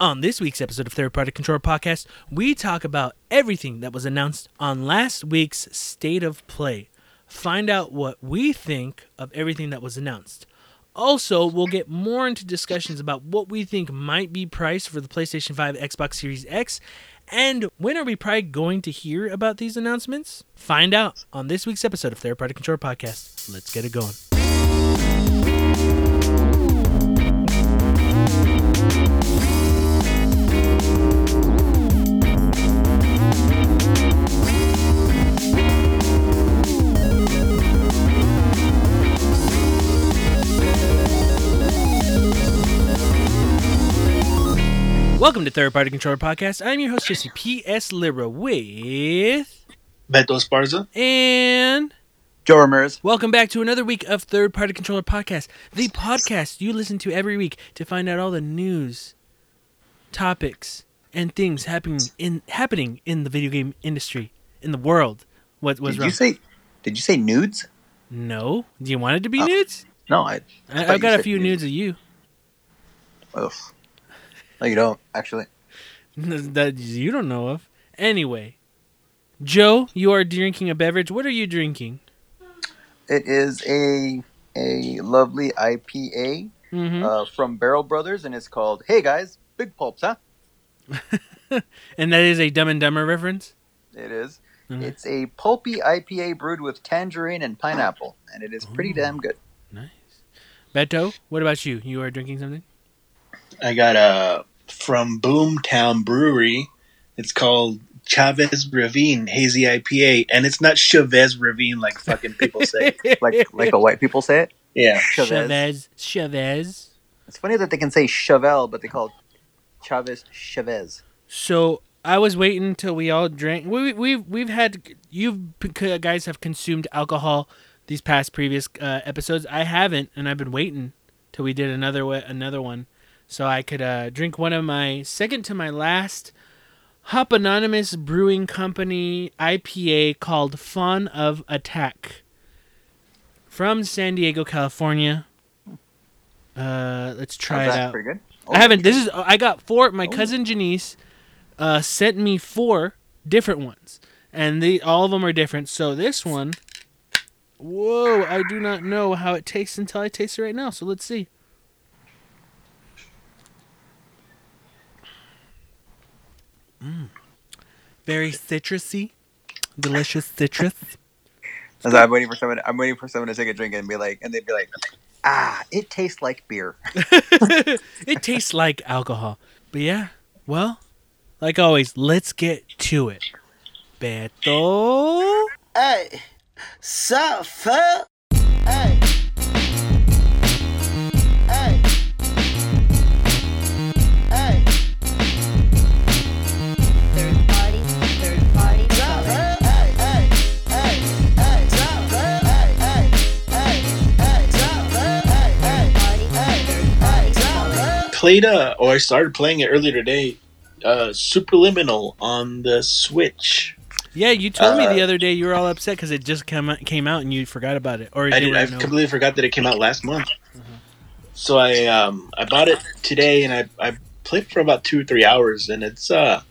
On this week's episode of Third Party Controller Podcast, we talk about everything that was announced on last week's State of Play. Find out what we think of everything that was announced. Also, we'll get more into discussions about what we think might be priced for the PlayStation 5, Xbox Series X, and when are we probably going to hear about these announcements? Find out on this week's episode of Third Party Controller Podcast. Let's get it going. Welcome to Third Party Controller Podcast. I'm your host, Jesse P.S. Lira, with. Beto Esparza. And. Joe Ramirez. Welcome back to another week of Third Party Controller Podcast, the podcast you listen to every week to find out all the news, topics, and things happening in happening in the video game industry, in the world. What was Did wrong? you say? Did you say nudes? no? Do you want it to be Oh. nudes? No, I. I, I have got a few nudes. nudes of you. Ugh. No, you don't actually. that you don't know of. Anyway, Joe, you are drinking a beverage. What are you drinking? It is a a lovely IPA hmm uh, from Barrel Brothers, and it's called "Hey Guys, Big Pulps," huh? and that is a Dumb and Dumber reference. It is. Mhm. It's a pulpy IPA brewed with tangerine and pineapple, and it is pretty Ooh. damn good. Nice. Beto, what about you? You are drinking something? I got a from Boomtown Brewery. It's called Chavez Ravine Hazy IPA, and it's not Chavez Ravine like fucking people say. Like like the white people say it. Yeah, Chavez. Chavez. Chavez. It's funny that they can say Chevelle, but they call it Chavez Chavez. So I was waiting until we all drank. We we've we've had you guys have consumed alcohol these past previous uh, episodes. I haven't, and I've been waiting till we did another another one, so I could uh, drink one of my second to my last Hop Anonymous Brewing Company IPA called Fawn of Attack from San Diego, California. Uh, let's try How's it that? out. Pretty good. I haven't. This is I got four. My Oh. cousin Janice uh, sent me four different ones, and they all of them are different. So this one, whoa! I do not know how it tastes until I taste it right now. So let's see. Mm. Very citrusy, delicious citrus. As I'm waiting for someone, I'm waiting for someone to take a drink and be like, and they'd be like, "Ah, it tastes like beer." it tastes like alcohol. But yeah, well, like always, let's get to it. Beto. Hey, sup, fuck? Hey. Hey. Played uh, or I started playing it earlier today. Uh, Superliminal on the Switch. Yeah, you told me Uh, the other day you were all upset because it just came out, came out and you forgot about it. Or I did. I completely forgot that it came out last month. So I um I bought it today and I I played for about two or three hours and it's uh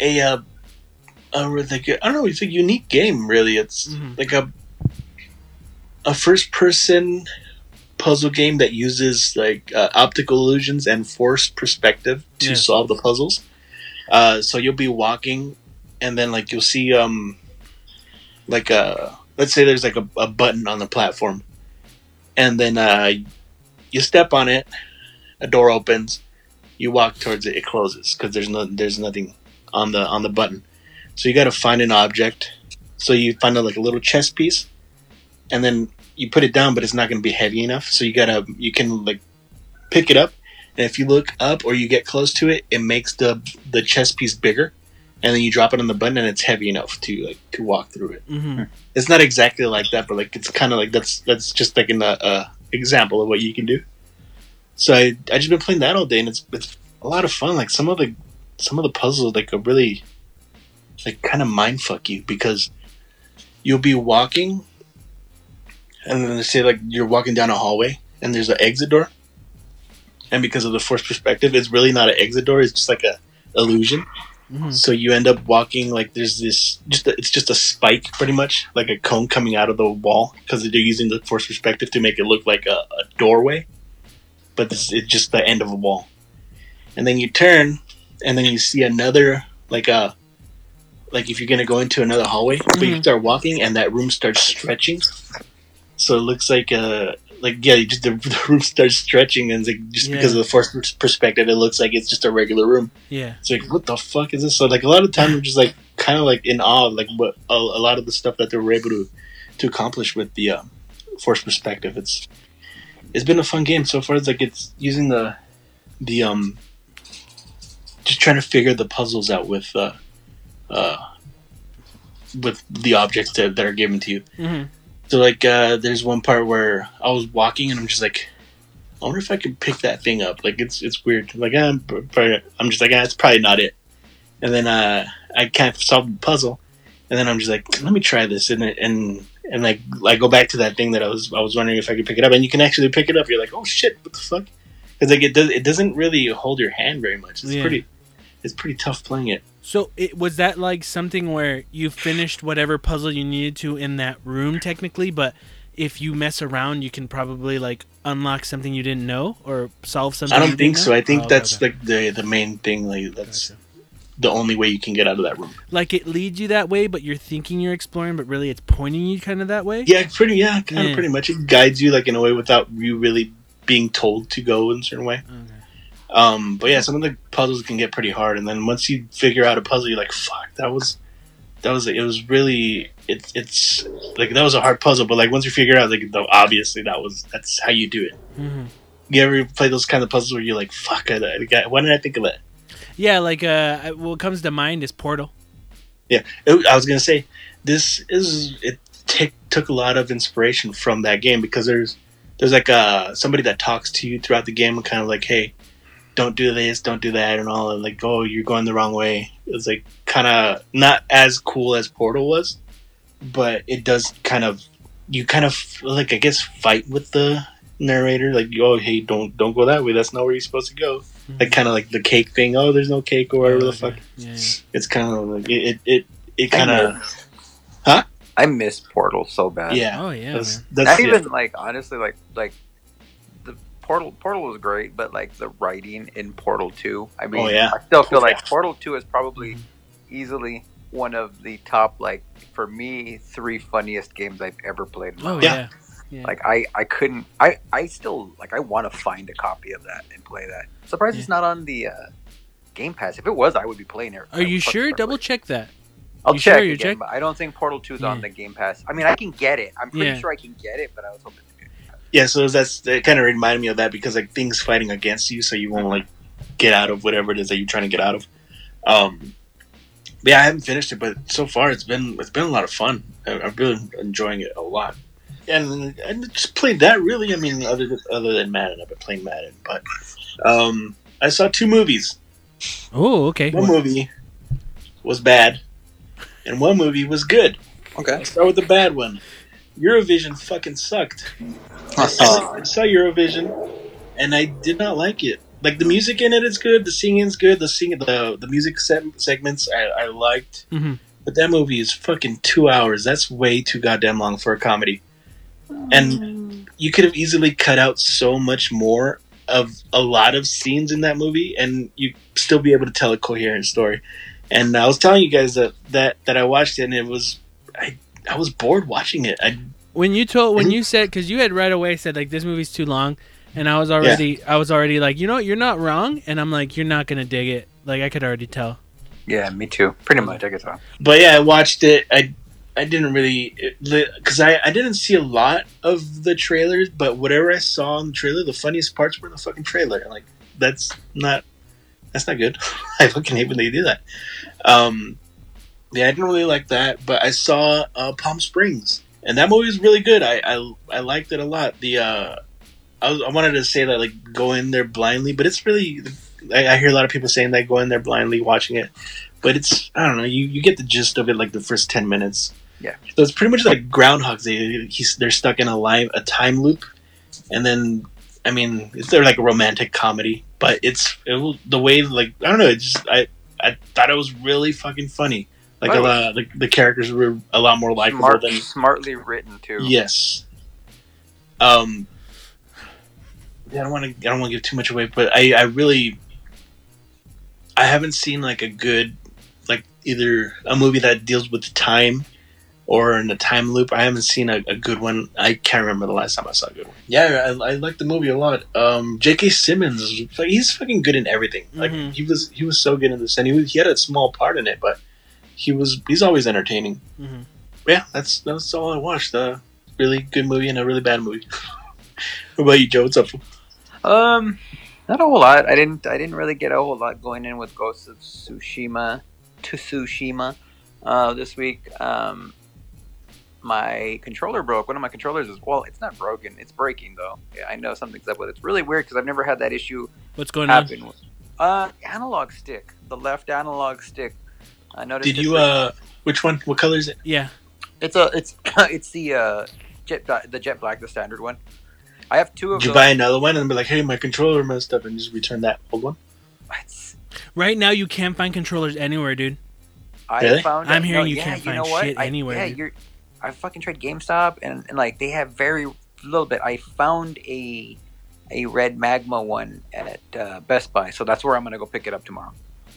a uh a like I don't know it's a unique game really. It's Mhm. like a a first person puzzle game that uses like uh, optical illusions and forced perspective to Yeah. solve the puzzles. Uh, so you'll be walking, and then like you'll see um like a let's say there's like a, a button on the platform, and then uh, you step on it, a door opens, you walk towards it, it closes because there's no there's nothing on the on the button. So you got to find an object. So you find a, like a little chess piece, and then you put it down, but it's not going to be heavy enough. So you gotta you can like pick it up, and if you look up or you get close to it, it makes the the chess piece bigger, and then you drop it on the button, and it's heavy enough to like to walk through it. hmm It's not exactly like that, but like it's kind of like that's that's just like an uh, uh, example of what you can do. So I I just been playing that all day, and it's it's a lot of fun. Like some of the some of the puzzles like are really like kind of mind fuck you because you'll be walking, and then they say like you're walking down a hallway, and there's an exit door, and because of the force perspective, it's really not an exit door. It's just like a illusion. Mhm. So you end up walking like there's this just a, it's just a spike pretty much like a cone coming out of the wall because they're using the force perspective to make it look like a, a doorway, but this it's just the end of a wall. And then you turn, and then you see another like a like if you're gonna go into another hallway, but you Mhm. start walking and that room starts stretching. So it looks like uh like yeah, you just the, the room starts stretching and it's like just because of the force perspective, it looks like it's just a regular room. Yeah. It's like, what the fuck is this? So like a lot of times I'm just like kind of like in awe, like what a, a lot of the stuff that they were able to to accomplish with the um, force perspective. It's it's been a fun game so far. It's like it's using the the um just trying to figure the puzzles out with uh uh with the objects that, that are given to you. hmm So like uh there's one part where I was walking and I'm just like I wonder if I could pick that thing up. Like it's it's weird. Like I'm probably, I'm just like ah, it's probably not it. And then uh I can't solve the puzzle. And then I'm just like let me try this and and and like I go back to that thing that I was I was wondering if I could pick it up and you can actually pick it up. You're like oh shit what the fuck? Because like it does it doesn't really hold your hand very much. It's Yeah. pretty it's pretty tough playing it. So it was that like something where you finished whatever puzzle you needed to in that room technically, but if you mess around, you can probably like unlock something you didn't know or solve something. I don't think so. know? I think Oh, okay, that's okay. like the the main thing. Like that's Gotcha. the only way you can get out of that room. like it leads you that way, but you're thinking you're exploring, but really it's pointing you kind of that way. Yeah, pretty. Yeah, kind of hmm. Yeah. pretty much. It guides you like in a way without you really being told to go in a certain way. Okay. Um, but yeah, some of the puzzles can get pretty hard, and then once you figure out a puzzle, you're like, "Fuck, that was, that was, it was really, it's, it's like that was a hard puzzle." But like once you figure out, like, though, obviously that was that's how you do it. hmm You ever play those kind of puzzles where you're like, "Fuck, I, I got, why didn't I think of that?" Yeah, like uh, what comes to mind is Portal. It- I was gonna say this is it take, took a lot of inspiration from that game because there's there's like uh somebody that talks to you throughout the game and kind of like hey don't do this don't do that and all and like oh you're going the wrong way it's like kind of not as cool as portal was but it does kind of you kind of like i guess fight with the narrator like oh hey don't don't go that way that's not where you're supposed to go like kind of like the cake thing oh there's no cake or whatever the Mm-hmm. Oh, okay. fuck Yeah, yeah. it's kind of like it it it, it kind of Huh? I miss Portal so bad. yeah Oh yeah. that's, that's Not yeah. even like honestly, like like the Portal Portal was great, but like the writing in Portal Two. I mean, Oh, yeah. I still feel like Yeah. Portal Two is probably easily one of the top like for me three funniest games I've ever played. Oh yeah. Yeah. yeah. Like I, I couldn't I, I still like I want to find a copy of that and play that. Surprised it's not on the uh, Game Pass. If it was, I would be playing it. Are you sure? Double check. check that. I'll you check sure? Again, check? but I don't think Portal 2 is Yeah. on the Game Pass. I mean, I can get it. I'm pretty Yeah. sure I can get it, but I was hoping to. Yeah so that's it kind of reminded me of that because like things fighting against you so you won't like get out of whatever it is that you're trying to get out of um but yeah i haven't finished it but so far it's been it's been a lot of fun I- i've been enjoying it a lot and i just played that really i mean other than, other than madden i've been playing madden but um i saw two movies Oh okay. one movie was bad and one movie was good Okay. Let's start with the bad one. Eurovision fucking sucked. I saw, I saw Eurovision, and I did not like it. Like the music in it is good, the singing's good, the singing, the the music se- segments I, I liked, Mhm. but that movie is fucking two hours. That's way too goddamn long for a comedy. And you could have easily cut out so much more of a lot of scenes in that movie, and you still be able to tell a coherent story. And I was telling you guys that that that I watched it, and it was I I was bored watching it. I When you told when you said because you had right away said like this movie's too long, and I was already I was already like you know what, you're not wrong, and I'm like you're not gonna dig it. Like I could already tell. Yeah, me too. Pretty much, I guess so. but yeah, I watched it. I I didn't really because I I didn't see a lot of the trailers, but whatever I saw in the trailer, the funniest parts were in the fucking trailer. Like that's not that's not good. I fucking hate when they do that. Um, yeah, I didn't really like that, but I saw uh, Palm Springs, and that movie was really good. I I, I liked it a lot. The uh, I, was, I wanted to say that like go in there blindly, but it's really I, I hear a lot of people saying that go in there blindly watching it, but it's I don't know. You you get the gist of it like the first ten minutes. Yeah. So it's pretty much like Groundhog Day. He's they're stuck in a live a time loop, and then I mean, it's they're like a romantic comedy, but it's it, the way like I don't know. It just I I thought it was really fucking funny. Like a lot, the, the characters were a lot more likable Smart, than smartly written too. Yes. Um. Yeah, I don't want to. I don't want to give too much away, but I, I really, I haven't seen like a good, like either a movie that deals with time, or in a time loop. I haven't seen a, a good one. I can't remember the last time I saw a good one. Yeah, I, I like the movie a lot. Um, J.K. Simmons, like he's fucking good in everything. Like Mhm. he was, he was so good in this, and he was, he had a small part in it, but he was, he's always entertaining hmm yeah, that's that's all I watched. A really good movie and a really bad movie. what about you, Joe? What's up? Um, not a whole lot. I didn't. I didn't really get a whole lot going in with Ghost of Tsushima, to Tsushima, uh, this week. Um, my controller broke. One of my controllers is well, it's not broken. It's breaking though. Yeah, I know something's up with it. It's really weird because I've never had that issue What's going on? Uh, analog stick, the left analog stick. I noticed. Did you? uh Which one? What color is it? Yeah. It's a. It's it's the uh, jet the jet black, the standard one. I have two of Did you buy another one and be like, "Hey, my controller messed up," and just return that old one? It's- Right now, you can't find controllers anywhere, dude. I Really? found. I'm that- hearing no, you yeah, can't you find know what? shit I, anywhere, Yeah, dude. you're. I fucking tried GameStop and, and like they have very little bit. I found a a red magma one at uh, Best Buy, so that's where I'm gonna go pick it up tomorrow.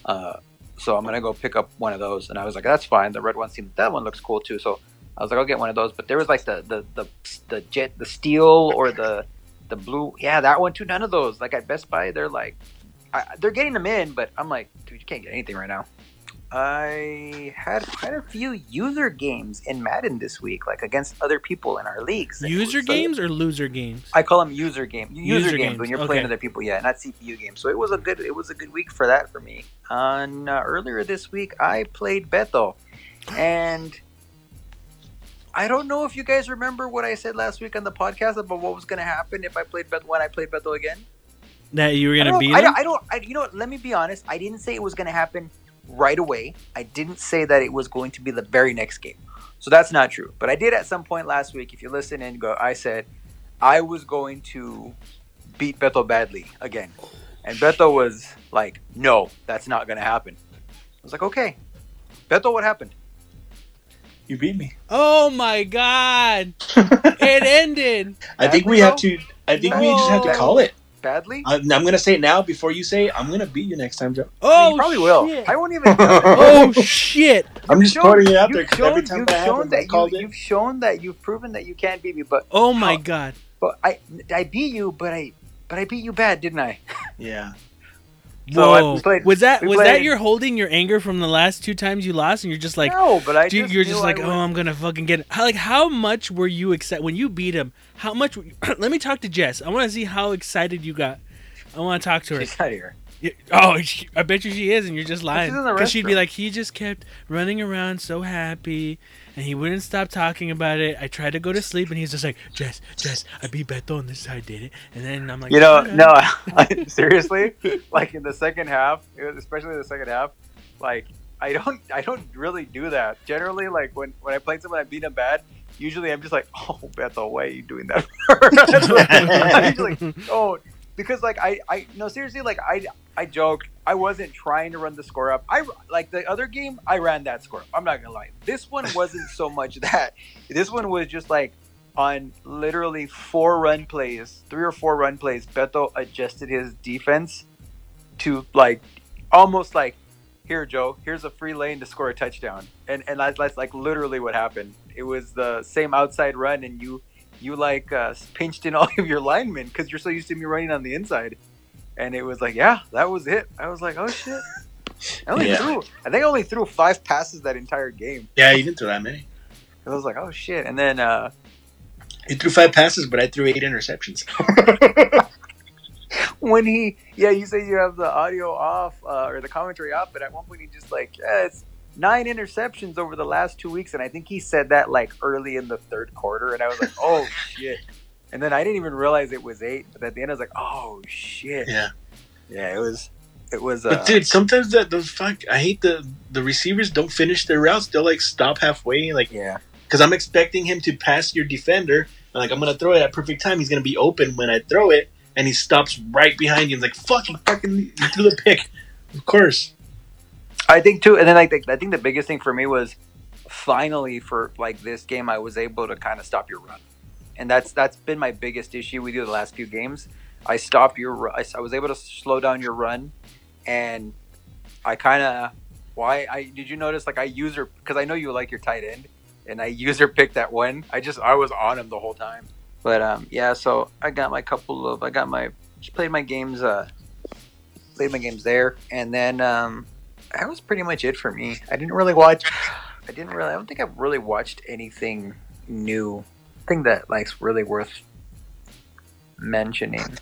Uh, so I'm gonna go pick up one of those, and I was like, that's fine. The red one seemed that one looks cool too. So I was like, I'll get one of those. But there was like the the the, the jet, the steel or the the blue. Yeah, that one too. None of those. Like at Best Buy, they're like, I, they're getting them in, but I'm like, dude, you can't get anything right now. I had quite a few user games in Madden this week, like against other people in our leagues. User games or loser games? I call them user game. User, User games, games, when you're playing other people, yeah, not CPU games. So it was a good it was a good week for that for me. On uh, earlier this week, I played Beto, and I don't know if you guys remember what I said last week on the podcast about what was going to happen if I played Beto when I played Beto again. That you were gonna don't, beat I don't, I don't. I, you know what? Let me be honest. I didn't say it was going to happen right away. I didn't say that it was going to be the very next game. So that's not true. But I did at some point last week. If you listen and go, I said I was going to beat Beto badly again, and Beto was like, "No, that's not going to happen." I was like, "Okay, Beto, what happened?" You beat me. Oh my god! it ended. I think we have to. I think we just have to call it. Badly? I, I'm gonna say it now before you say. it. I'm gonna beat you next time, Joe. Oh, you probably will. I won't even. oh shit! I'm just putting it out there because every time you've that shown happens, I that called you, it. You've shown that you've proven that you can't beat me, but Oh my How- god! but I I beat you, but I but I beat you bad, didn't I? Yeah. So, I- Whoa! played- was that was that you're holding your anger from the last two times you lost, and you're just like, no, but I dude, just you're just like, was- oh, I'm gonna fucking get it. How, like, how much were you excited when you beat him? How much? You, let me talk to Jess. I want to see how excited you got. I want to talk to her. She's not here. Yeah, Oh, she, I bet you she is, and you're just lying. she's in the Because she'd be like, he just kept running around so happy, and he wouldn't stop talking about it. I tried to go to sleep, and he's just like, Jess, Jess, I beat Beto, and this is how I did it. And then I'm like, You know, "Okay." no, I, seriously, like in the second half, especially the second half, like I don't, I don't really do that. Generally, like when when I play someone, I beat them bad. Usually, I'm just like, oh, Beto, why are you doing that? I usually oh, because like I, I no seriously, like I, I joked. I wasn't trying to run the score up. I like the other game. I ran that score up. I'm not gonna lie. This one wasn't so much that. This one was just like on literally four run plays, three or four run plays. Beto adjusted his defense to like almost like here, Joe. Here's a free lane to score a touchdown, and and that's, that's like literally what happened. It was the same outside run, and you you like uh, pinched in all of your linemen because you're so used to me running on the inside. And it was like, yeah, that was it. I was like, oh shit. I only Yeah. threw. I think I only threw five passes that entire game. Yeah, you didn't throw that many. I was like, oh shit. And then uh, You threw five passes, but I threw eight interceptions. when he, yeah, you say you have the audio off uh, or the commentary off, but at one point he just like, yeah, it's nine interceptions over the last two weeks, and I think he said that like early in the third quarter, and I was like, oh shit. And then I didn't even realize it was eight, but at the end I was like, oh shit. Yeah. Yeah, it was. It was. Uh, But dude, sometimes that those fuck, I hate the the receivers don't finish their routes. They'll like stop halfway, like yeah. because I'm expecting him to pass your defender, and like I'm gonna throw it at perfect time. He's gonna be open when I throw it, and he stops right behind you and like fucking fucking threw the pick. Of course. I think too, and then like I think the biggest thing for me was finally for like this game I was able to kind of stop your run, and that's that's been my biggest issue with you the last few games. I stopped your I, I was able to slow down your run, and I kind of why I did you notice like I user because I know you like your tight end, and I user picked that one. I just I was on him the whole time, but um yeah, so I got my couple of I got my just played my games uh played my games there, and then um that was pretty much it for me. I didn't really watch. I didn't really. I don't think I've really watched anything new. Thing that like's really worth mentioning.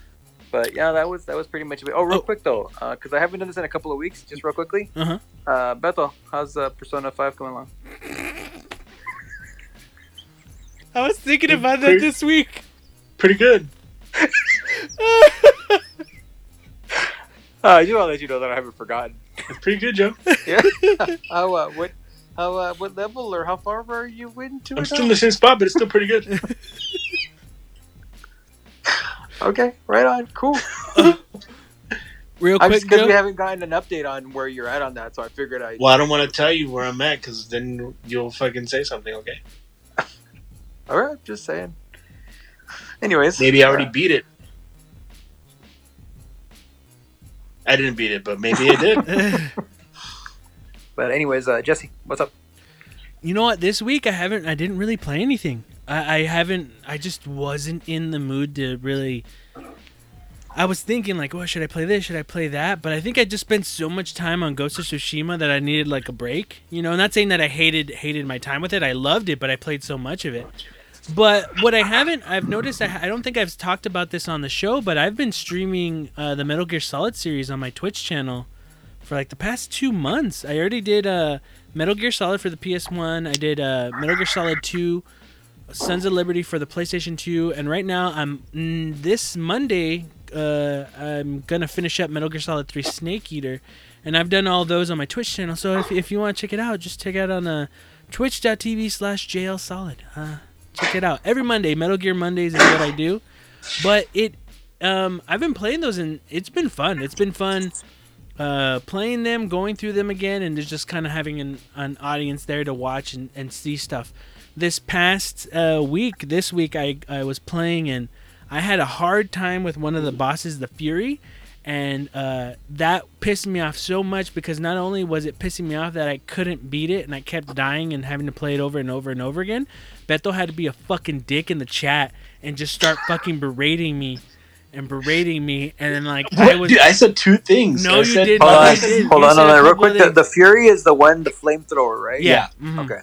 But yeah, that was that was pretty much it. Oh, real Oh. quick though, because I haven't done this in a couple of weeks. Just real quickly, Uh-huh. uh, Beto, how's uh, Persona Five coming along? I was thinking about that this week. Pretty good. Uh, I do want to let you know that I haven't forgotten. It's pretty good, Joe. Yeah. how uh, what how uh, what level or how far are you into I'm it? still in the same spot, but it's still pretty good. Okay, right on. Cool. Real I'm quick, just because we haven't gotten an update on where you're at on that, so I figured I. Well, I don't want to tell you where I'm at because then you'll fucking say something, okay? All right, just saying. Anyways, Maybe I already uh, beat it. I didn't beat it, but maybe I did. but anyways, uh, Jesse, what's up? you know what? This week I haven't. I didn't really play anything. I, I haven't. I just wasn't in the mood to really. I was thinking like, oh, should I play this? Should I play that? But I think I just spent so much time on Ghost of Tsushima that I needed like a break. You know, not saying that I hated hated my time with it. I loved it, but I played so much of it. But what I haven't, I've noticed. I, I don't think I've talked about this on the show, but I've been streaming uh, the Metal Gear Solid series on my Twitch channel for like the past two months. I already did uh, Metal Gear Solid for the PS1. I did uh, Metal Gear Solid 2, Sons of Liberty for the PlayStation 2, and right now I'm mm, this Monday. Uh, I'm gonna finish up Metal Gear Solid 3 Snake Eater, and I've done all those on my Twitch channel. So if, if you want to check it out, just check out on uh, twitch.tv slash JL Solid. Uh, check it out every Monday. Metal Gear Mondays is what I do, but it um I've been playing those and it's been fun. It's been fun uh, playing them, going through them again, and just kind of having an, an audience there to watch and, and see stuff. This past uh, week, this week, I, I was playing and I had a hard time with one of the bosses, the Fury, and uh, that pissed me off so much because not only was it pissing me off that I couldn't beat it and I kept dying and having to play it over and over and over again, Beto had to be a fucking dick in the chat and just start fucking berating me and berating me, and then like I was. Dude, I said two things. No, I you said didn't. Hold on, didn't. hold You on, said hold a on, real quick. The, the Fury is the one, the flamethrower, right? Yeah. mhm. Okay.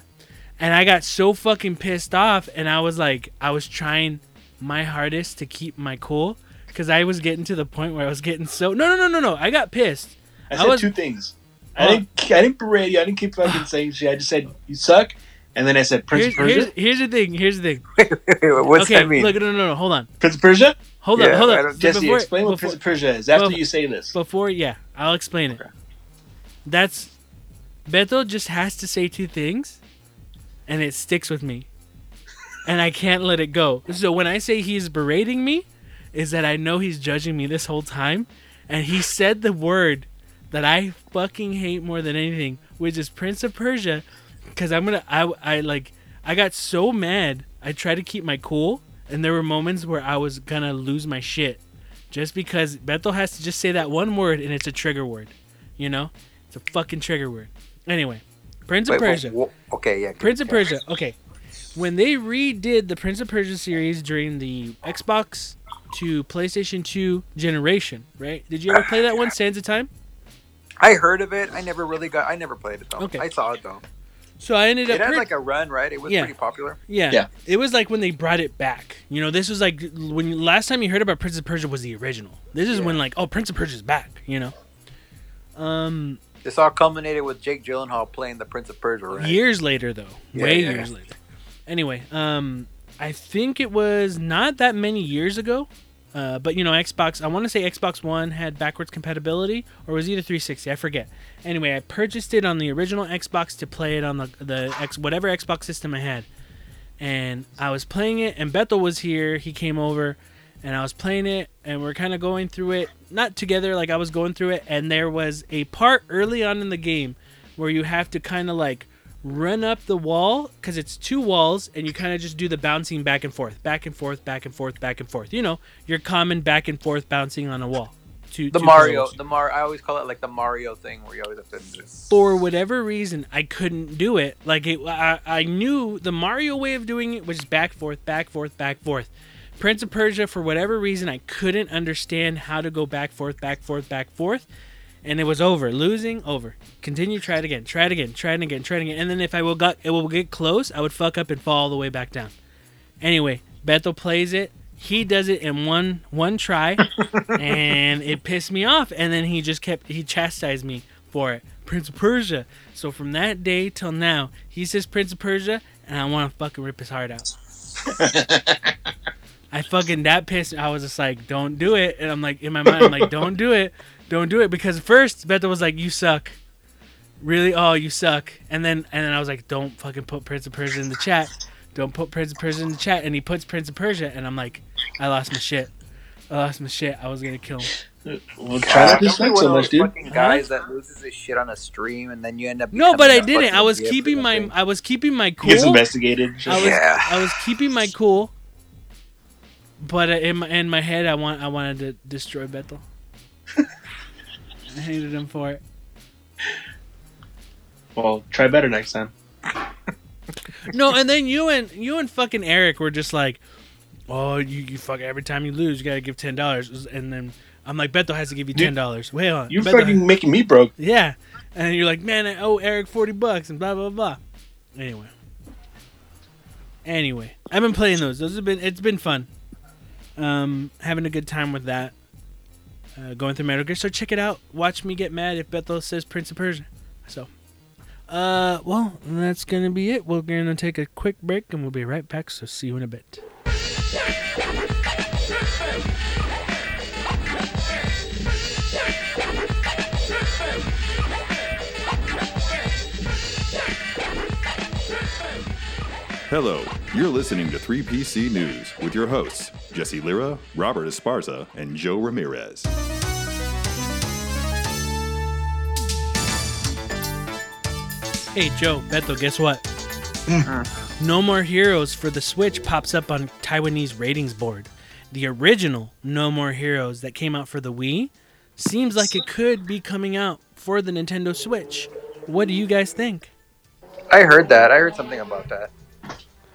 And I got so fucking pissed off, and I was like, I was trying my hardest to keep my cool because I was getting to the point where I was getting so. No, no, no, no, no. I got pissed. I I said was- two things. Oh. I didn't. I didn't berate you. I didn't keep fucking saying shit. I just said you suck, and then I said Prince Here's, of Persia. here's, here's the thing. Here's the thing. What's okay, that mean? look, no, no, no. Hold on. Prince of Persia. Hold Yeah, on. Hold I on. don't- So Jesse, before- explain what before- Prince of Persia is after before- you say this. Before, yeah, I'll explain it. Okay. That's Beto just has to say two things, and it sticks with me, and I can't let it go. So when I say he's berating me, is that I know he's judging me this whole time, and he said the word that I fucking hate more than anything, which is Prince of Persia, because I'm gonna I I like I got so mad. I tried to keep my cool, and there were moments where I was gonna lose my shit just because Beto has to just say that one word and it's a trigger word. You know? It's a fucking trigger word. Anyway, Prince of Wait, Persia. okay, yeah. Prince of. Persia. Okay. When they redid the Prince of Persia series during the Xbox to PlayStation 2 generation, right? Did you ever play that one, Sands of Time? I heard of it. I never really got. I never played it though. Okay. I saw it though. So I ended up It had pur- like a run, right? It was Yeah. pretty popular. Yeah. Yeah. It was like when they brought it back. You know, this was like when you, last time you heard about Prince of Persia was the original. This is Yeah. when like, oh, Prince of Persia's back, you know. Um This all culminated with Jake Gyllenhaal playing the Prince of Persia, right? years later though. Yeah, Way yeah. years later. Anyway, um I think it was not that many years ago. Uh, but you know, Xbox. I want to say Xbox One had backwards compatibility, or was it either 360? I forget. Anyway, I purchased it on the original Xbox to play it on the the X whatever Xbox system I had, and I was playing it. And Beto was here. He came over, and I was playing it, and we're kind of going through it, not together, like I was going through it, and there was a part early on in the game where you have to kind of like run up the wall because it's two walls, and you kind of just do the bouncing back and forth, back and forth, back and forth, back and forth. You know, your common back and forth bouncing on a wall. Two, The two Mario, the Mar. I always call it like the Mario thing where you always have to. Just... for whatever reason I couldn't do it. Like it, I, I knew the Mario way of doing it was back forth, back forth, back forth. Prince of Persia, for whatever reason, I couldn't understand how to go back forth, back forth, back forth, and it was over. Losing, over. Continue, try it again, try it again, try it again, try it again, and then if I will got it will get close, I would fuck up and fall all the way back down. Anyway, Beto plays it. He does it in one one try, and it pissed me off. And then he just kept he chastised me for it. Prince of Persia. So from that day till now, he says Prince of Persia, and I want to fucking rip his heart out. I fucking that pissed. I was just like, don't do it. And I'm like in my mind, I'm like, don't do it, don't do it. Because first Beto was like, you suck, really? Oh, you suck. And then and then I was like, don't fucking put Prince of Persia in the chat. Don't put Prince of Persia in the chat. And he puts Prince of Persia, and I'm like, I lost my shit. I lost my shit. I was gonna kill him. Well, try not to Don't suck so much, dude. guys that loses his shit on a stream and then you end up. No, but I didn't. I was keeping my. I was keeping my cool. Gets investigated. I was Yeah. I was keeping my cool, but uh, in my in my head, I want I wanted to destroy Beto. I hated him for it. Well, try better next time. No, and then you and you and fucking Eric were just like, "Oh, you, you fuck every time you lose, you gotta give ten dollars." And then I'm like, "Beto has to give you ten dollars." Wait on, You're Beto fucking making me broke. yeah. And you're like, "Man, I owe Eric forty bucks," and blah blah blah. Anyway, anyway, I've been playing those. Those have been it's been fun. Um, having a good time with that. Uh, going through Metal Gear, so check it out. Watch me get mad if Beto says Prince of Persia. So, uh, well, that's gonna be it. We're gonna take a quick break, and we'll be right back. So, see you in a bit. Hello, you're listening to 3PC News with your hosts, Jesse Lira, Robert Esparza, and Joe Ramirez. Hey Joe, Beto, guess what? Mm. Uh. no More Heroes for the Switch pops up on Taiwanese ratings board. The original No More Heroes that came out for the Wii seems like it could be coming out for the Nintendo Switch. What do you guys think? I heard that. I heard something about that.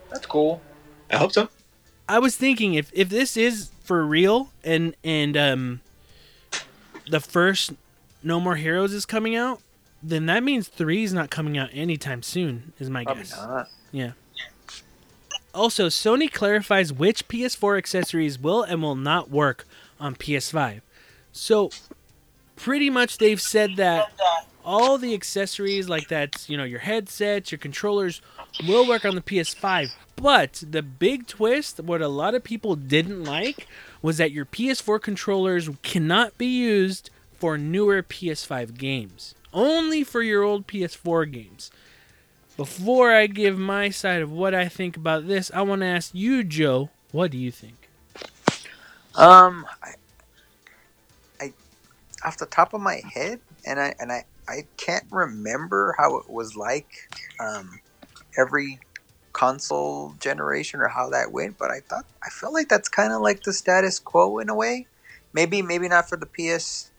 That's cool. I hope so. I was thinking if if this is for real and and um the first No More Heroes is coming out, then that means 3 is not coming out anytime soon is my Probably guess. not. Yeah. Also, Sony clarifies which PS4 accessories will and will not work on PS5. So, pretty much they've said that all the accessories like that, you know, your headsets, your controllers will work on the PS5. But the big twist, what a lot of people didn't like, was that your PS4 controllers cannot be used for newer PS5 games. Only for your old PS4 games. Before I give my side of what I think about this, I want to ask you, Joe, what do you think? Um, I, I, off the top of my head, and I and I I can't remember how it was like, um, every console generation or how that went. But I thought I feel like that's kind of like the status quo in a way. Maybe maybe not for the PS.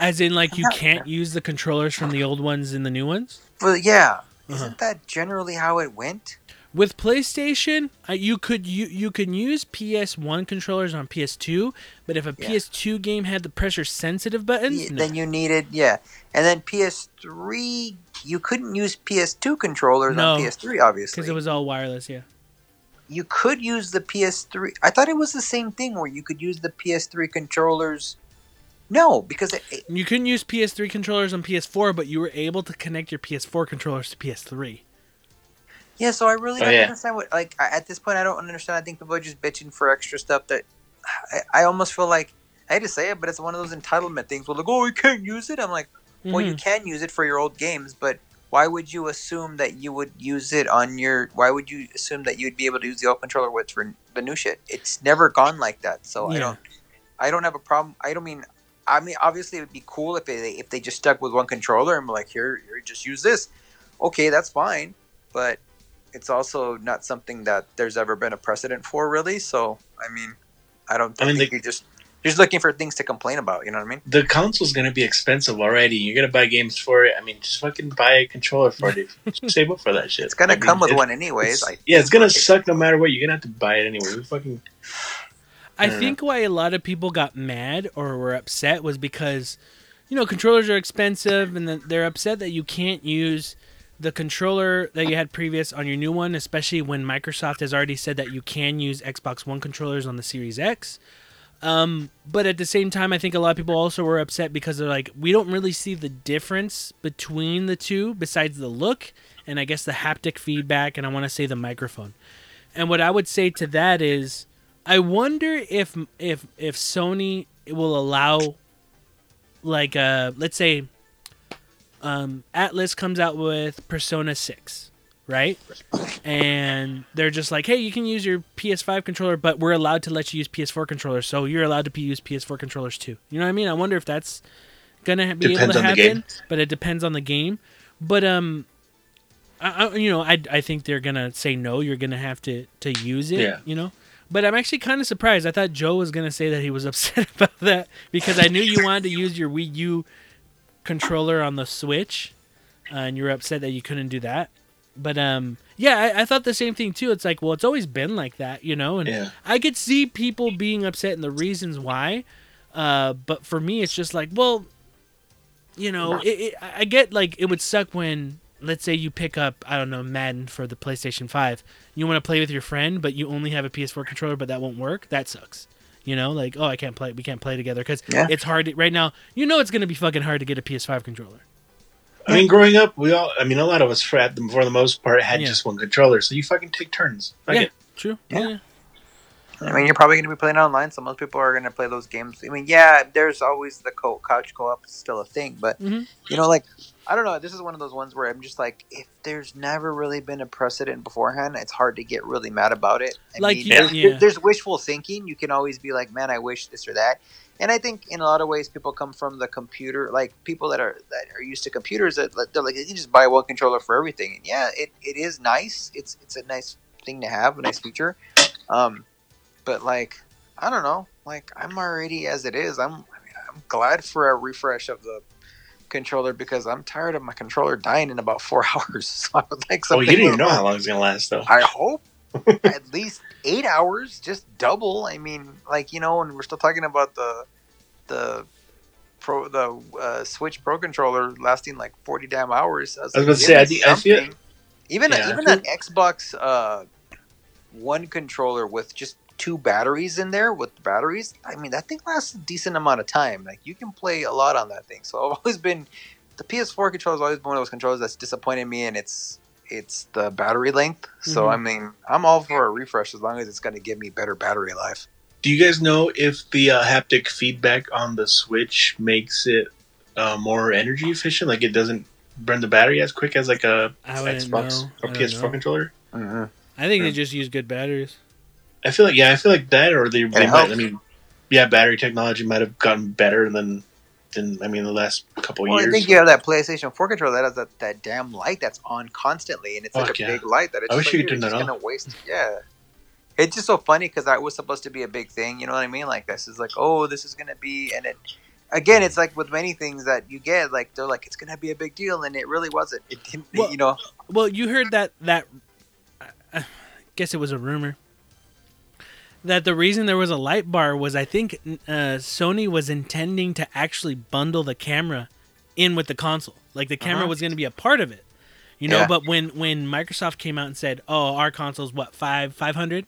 As in, like, you can't use the controllers from the old ones in the new ones? But yeah, Uh-huh. isn't that generally how it went? With PlayStation, uh, you could you you can use PS1 controllers on PS2, but if a Yeah. PS2 game had the pressure sensitive buttons, Yeah, no. Then you needed yeah, and then PS3 you couldn't use PS2 controllers No, on PS3 obviously. because it was all wireless. Yeah, you could use the PS3. I thought it was the same thing where you could use the PS3 controllers. No, because it, it- you couldn't use PS3 controllers on PS4, but you were able to connect your PS4 controllers to PS3. Yeah. So I really Oh, don't yeah. understand what like I, at this point I don't understand. I think people are just bitching for extra stuff that I, I almost feel like I hate to say it, but it's one of those entitlement things. Where like, oh, you can't use it. I'm like, well, you Mhm. can use it for your old games, but why would you assume that you would use it on your? Why would you assume that you'd be able to use the old controller with for the new shit? It's never gone like that. So I don't. I don't have a problem. I don't mean. I mean, obviously, it would be cool if they if they just stuck with one controller and be like, here, here, just use this. Okay, that's fine, but it's also not something that there's ever been a precedent for, really. So, I mean, I don't. I mean, think they- you're just you're just looking for things to complain about. You know what I mean? The console's gonna be expensive already. You're gonna buy games for it. I mean, just fucking buy a controller for it. Save up for that shit. It's gonna I mean, come with it- one anyways. it's- I yeah, it's think, gonna suck no matter what. You're gonna have to buy it anyway. We fucking I Yeah. think why a lot of people got mad or were upset was because, you know, controllers are expensive and they're upset that you can't use the controller that you had previous on your new one, especially when Microsoft has already said that you can use Xbox One controllers on the Series X. Um, but at the same time, I think a lot of people also were upset because they're like, we don't really see the difference between the two besides the look and I guess the haptic feedback and I want to say the microphone. And what I would say to that is, I wonder if if if Sony will allow, like, uh, let's say, um, Atlus comes out with Persona Six, right? And they're just like, hey, you can use your PS5 controller, but we're allowed to let you use PS4 controllers, so you're allowed to use PS4 controllers too. You know what I mean? I wonder if that's gonna be Depends able to happen, but it depends on the game. But um, I, I, you know, I, I think they're gonna say no. You're gonna have to to use it. Yeah. You know. But I'm actually kind of surprised. I thought Joe was gonna say that he was upset about that because I knew you wanted to use your Wii U controller on the Switch, uh, and you were upset that you couldn't do that. But um, yeah, I, I thought the same thing too. It's like, well, it's always been like that, you know. And Yeah. I could see people being upset and the reasons why. Uh, but for me, it's just like, well, you know, it, it, I I get like it would suck when, let's say, you pick up, I don't know, Madden for the PlayStation Five. You want to play with your friend, but you only have a PS4 controller, but that won't work. That sucks. You know, like, oh, I can't play. We can't play together because Yeah. it's hard to, right now. You know, it's gonna be fucking hard to get a PS5 controller. I mean, growing up, we all, I mean, a lot of us, for, for the most part, had Yeah. just one controller, so you fucking take turns. Fuck yeah, it. true. Yeah. yeah. I mean, you're probably going to be playing online, so most people are going to play those games. I mean, yeah, there's always the co- couch co-op is still a thing, but Mhm. you know, like I don't know. This is one of those ones where I'm just like, if there's never really been a precedent beforehand, it's hard to get really mad about it. I Like, mean, yeah, there's, yeah. there's wishful thinking. You can always be like, man, I wish this or that. And I think in a lot of ways, people come from the computer, like people that are that are used to computers. That that they're like, you just buy one controller for everything. And yeah, it, it is nice. It's it's a nice thing to have, a nice feature. Um, but like, I don't know. Like, I'm already as it is. I'm I mean, I'm glad for a refresh of the controller because I'm tired of my controller dying in about four hours. So I would like Oh, something. you didn't even know how long it's gonna last, though. I hope at least eight hours, just double. I mean, like you know, and we're still talking about the the pro the uh, Switch Pro controller lasting like forty damn hours. I was, I was to say, I think- I feel- even Yeah. even an Xbox uh, One controller with just two batteries in there with batteries. I mean, that thing lasts a decent amount of time. Like you can play a lot on that thing. So I've always been the PS4 controller has always been one of those controllers that's disappointed me, and it's it's the battery length. So Mhm. I mean, I'm all for a refresh as long as it's going to give me better battery life. Do you guys know if the uh, haptic feedback on the Switch makes it uh, more energy efficient? Like it doesn't burn the battery as quick as like a Xbox know. or PS4 know. controller? Mm-hmm. I think they just use good batteries. I feel like yeah, I feel like that, or they, they might. I mean, yeah, battery technology might have gotten better than than I mean the last couple Well, years. I think you have that PlayStation 4 controller that has that, that damn light that's on constantly, and it's like a yeah. big light that it's I just wish you like, could you're turn just that gonna waste. Yeah, it's just so funny because that was supposed to be a big thing. You know what I mean? Like this is like, oh, this is gonna be, and it again, it's like with many things that you get, like they're like, it's gonna be a big deal, and it really wasn't. It didn't. Well- you know, Well, you heard that that I guess it was a rumor that the reason there was a light bar was I think uh, Sony was intending to actually bundle the camera in with the console. Like the camera Uh-huh. was going to be a part of it. You know, Yeah. but when when Microsoft came out and said, "Oh, our console's what, 5 500?"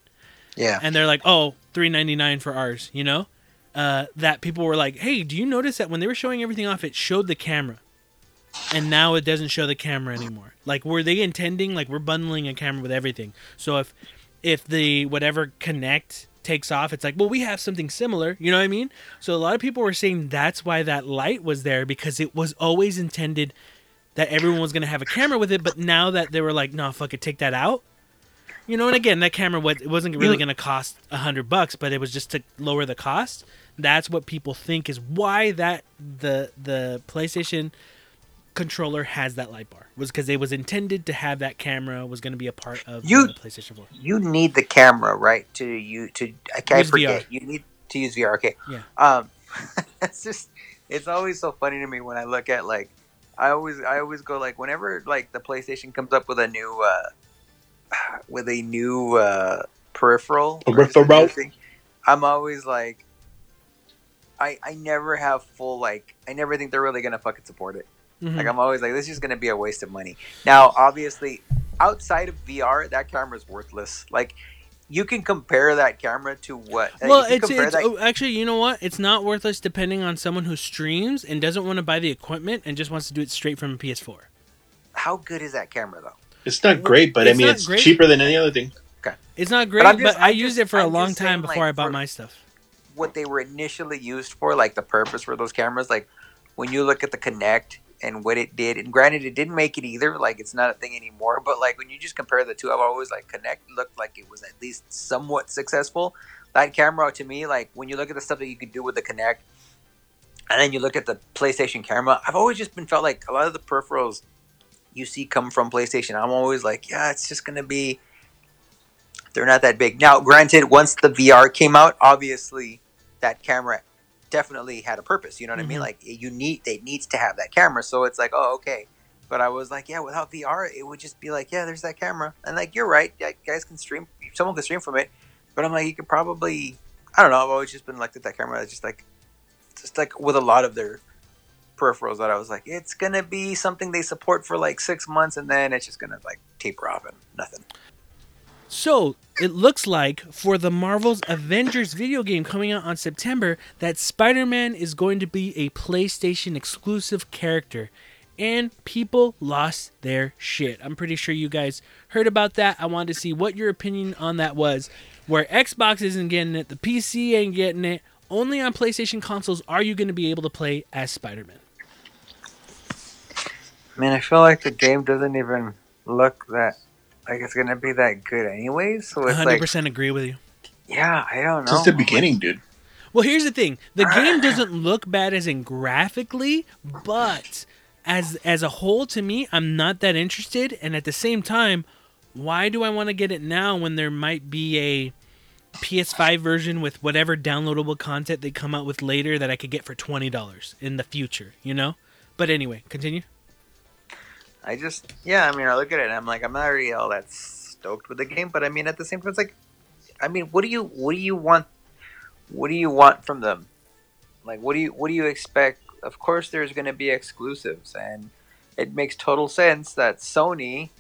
yeah. and they're like, "Oh, 399 for ours," you know? Uh, that people were like, "Hey, do you notice that when they were showing everything off, it showed the camera, and now it doesn't show the camera anymore? Like, were they intending like we're bundling a camera with everything? So if if the whatever Kinect takes off, it's like, well, we have something similar. You know what I mean? So a lot of people were saying that's why that light was there because it was always intended that everyone was gonna have a camera with it, but now that they were like, no, fuck it, take that out. You know, and again, that camera was it wasn't really gonna cost a hundred bucks, but it was just to lower the cost. That's what people think is why that the the PlayStation controller has that light bar was because it was intended to have that camera was going to be a part of You- the PlayStation 4. You need the camera, right? To you to I can't Use forget. VR. You need to use VR. Okay. Yeah. Um, it's just it's always so funny to me when I look at like I always I always go like whenever like the PlayStation comes up with a new uh with a new uh peripheral or just a new Peripheral. thing, I'm always like I I never have full like I never think they're really gonna fucking support it. Mhm. Like I'm always like, this is gonna be a waste of money. Now, obviously, outside of VR, that camera is worthless. Like, you can compare that camera to what? uh, well, it's, it's that- oh, actually, you know what? It's not worthless depending on someone who streams and doesn't want to buy the equipment and just wants to do it straight from a PS4. how good is that camera though? It's not great, but I mean, it's great. cheaper than any other thing. Okay. It's not great, but, just- I I'm used it for a I'm long time saying, before like, I bought my stuff. What they were initially used for, like the purpose for those cameras, like when you look at the Kinect and what it did, and granted, it didn't make it either. Like, it's not a thing anymore. But like when you just compare the two, I've always like Kinect looked like it was at least somewhat successful. That camera, to me, like when you look at the stuff that you could do with the Kinect, and then you look at the PlayStation camera, I've always just been felt like a lot of the peripherals you see come from PlayStation. I'm always like, yeah, it's just gonna be. They're not that big. Now, granted, once the VR came out, obviously that camera definitely had a purpose. You know what I mean? Mhm. Like you need, it needs to have that camera. So it's like, oh, okay. But I was like, yeah, without VR, it would just be like, yeah, there's that camera, and like you're right, yeah, guys can stream, someone can stream from it. But I'm like, you could probably, I don't know. I've always just been like that. That camera is just like, just like with a lot of their peripherals that I was like, it's gonna be something they support for like six months, and then it's just gonna like taper off and nothing. So it looks like for the Marvel's Avengers video game coming out on September, that Spider Man is going to be a PlayStation exclusive character. And people lost their shit. I'm pretty sure you guys heard about that. I wanted to see what your opinion on that was. Where Xbox isn't getting it, the PC ain't getting it. Only on PlayStation consoles are you going to be able to play as Spider Man. Man, I feel like the game doesn't even look that like it's gonna be that good anyways. So it's 100% like, agree with you. yeah, I don't know. Since the beginning, dude. Well, here's the thing: the game doesn't look bad as in graphically, but as as a whole, to me, I'm not that interested. And at the same time, why do I want to get it now when there might be a PS5 version with whatever downloadable content they come out with later that I could get for twenty dollars in the future? You know. But anyway, continue. I just, yeah, I mean, I look at it and I'm like, I'm not really all that stoked with the game, but I mean, at the same time, it's like, I mean, what do you, what do you want, what do you want from them? Like, what do you, what do you expect? Of course, there's going to be exclusives, and it makes total sense that Sony,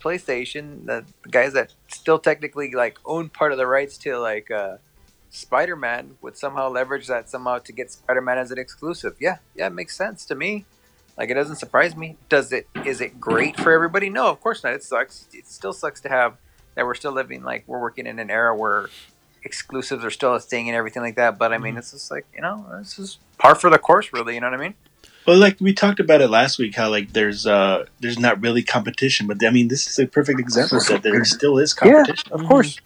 PlayStation, the guys that still technically like own part of the rights to like uh, Spider-Man, would somehow leverage that somehow to get Spider-Man as an exclusive. Yeah, yeah, it makes sense to me. Like it doesn't surprise me. Does it? Is it great for everybody? No, of course not. It sucks. It still sucks to have that we're still living like we're working in an era where exclusives are still a thing and everything like that. But I mean, it's just like you know, this is par for the course, really. You know what I mean? Well, like we talked about it last week, how like there's uh there's not really competition, but I mean this is a perfect example that there still is competition. of course.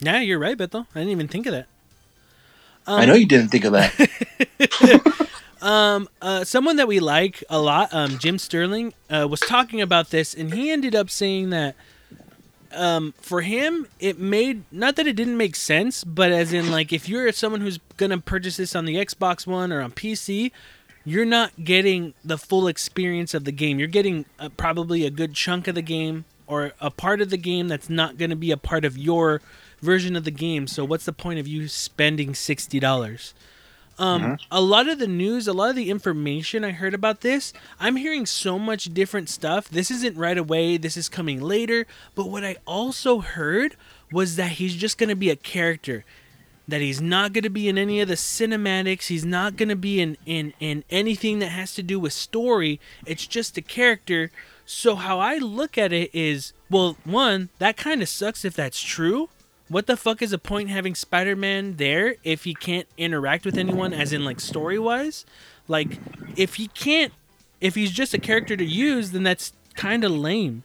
Yeah, you're right, Beto. I didn't even think of that. Um, I know you didn't think of that. um uh someone that we like a lot um jim sterling uh was talking about this and he ended up saying that um for him it made not that it didn't make sense but as in like if you're someone who's gonna purchase this on the xbox one or on pc you're not getting the full experience of the game. You're getting uh, probably a good chunk of the game or a part of the game that's not to be a part of your version of the game. So what's the point of you spending $60 um, a lot of the news, a lot of the information I heard about this, I'm hearing so much different stuff. This isn't right away, this is coming later. But what I also heard was that he's just going to be a character. That he's not going to be in any of the cinematics. He's not going to be in, in, in anything that has to do with story. It's just a character. So, how I look at it is well, one, that kind of sucks if that's true what the fuck is the point having Spider-Man there if he can't interact with anyone as in like story-wise? Like if he can't if he's just a character to use, then that's kind of lame.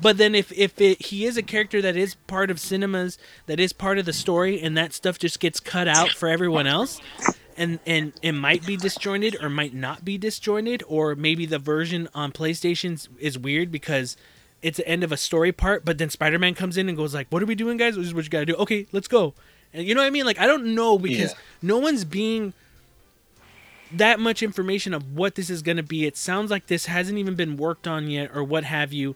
But then if if it, he is a character that is part of cinemas, that is part of the story, and that stuff just gets cut out for everyone else, and and it might be disjointed or might not be disjointed, or maybe the version on PlayStation is weird because it's the end of a story part, but then Spider Man comes in and goes like, "What are we doing, guys? This is what you gotta do. Okay, let's go." And you know what I mean? Like I don't know because Yeah. no one's being that much information of what this is going to be. It sounds like this hasn't even been worked on yet or what have you.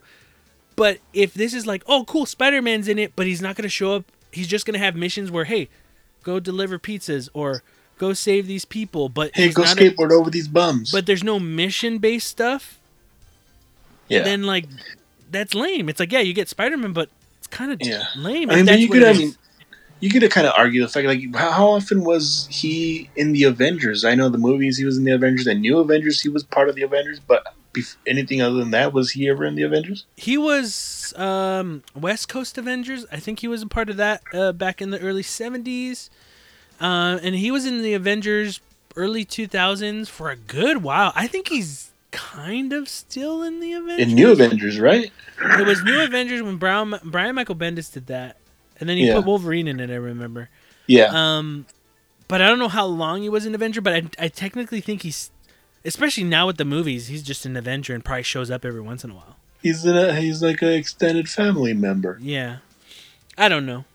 But if this is like, oh, cool, Spider Man's in it, but he's not going to show up, he's just going to have missions where, hey, go deliver pizzas or go save these people. But Hey, go not a- skateboard over these bums. but there's no mission based stuff. yeah, Then like, that's lame. It's like, yeah, you get Spider Man, but it's kind of Yeah. lame. I mean, but you could. I mean, you could kind of argue the fact like how often was he in the Avengers? I know the movies he was in the Avengers. I knew Avengers he was part of the Avengers, but bef- anything other than that, was he ever in the Avengers? He was um, West Coast Avengers. I think he was a part of that uh, back in the early 70s. Uh, and he was in the Avengers early 2000s for a good while. I think he's kind of still in the Avengers. In New Avengers, right? It was New Avengers when Brian, Brian Michael Bendis did that. And then he Yeah. put Wolverine in it, I remember. Yeah, Um, but I don't know how long he was an Avenger, but I, I technically think he's, especially now with the movies, he's just an Avenger and probably shows up every once in a while. he's in a, he's like an extended family member. Yeah. I don't know.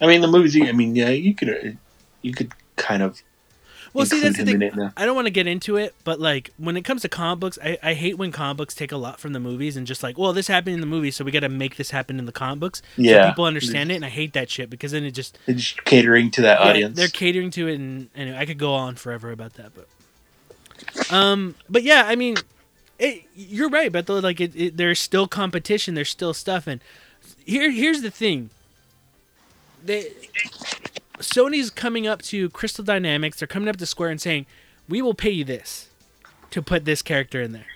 I mean, the movies. I mean, yeah, you could you could kind of Well, see, that's the thing. in it now. I don't want to get into it, but like when it comes to comic books, I, I hate when comic books take a lot from the movies and just like, well, this happened in the movie, so we got to make this happen in the comic books so Yeah. people understand it. And I hate that shit because then it just They're just catering to that yeah, audience. they're catering to it, and anyway, I could go on forever about that, but um, but yeah, I mean, it, you're right, but though, like it, it, there's still competition, there's still stuff, and here here's the thing. They Sony's coming up to Crystal Dynamics, they're coming up to Square and saying, "We will pay you this to put this character in there."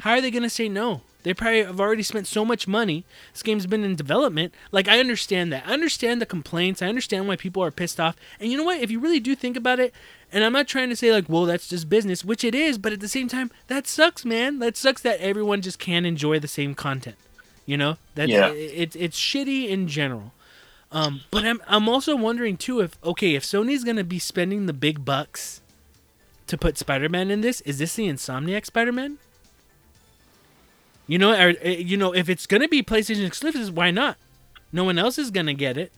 How are they going to say no? They probably have already spent so much money. This game's been in development. Like I understand that. I understand the complaints. I understand why people are pissed off. And you know what? If you really do think about it, and I'm not trying to say like, well, that's just business, which it is, but at the same time, that sucks, man. That sucks that everyone just can't enjoy the same content. You know? That's Yeah. it, it's shitty in general. Um, but I'm I'm also wondering too if okay, if Sony's gonna be spending the big bucks to put Spider-Man in this, is this the Insomniac Spider-Man? You know, or, uh, you know, if it's gonna be PlayStation exclusives, why not? No one else is gonna get it,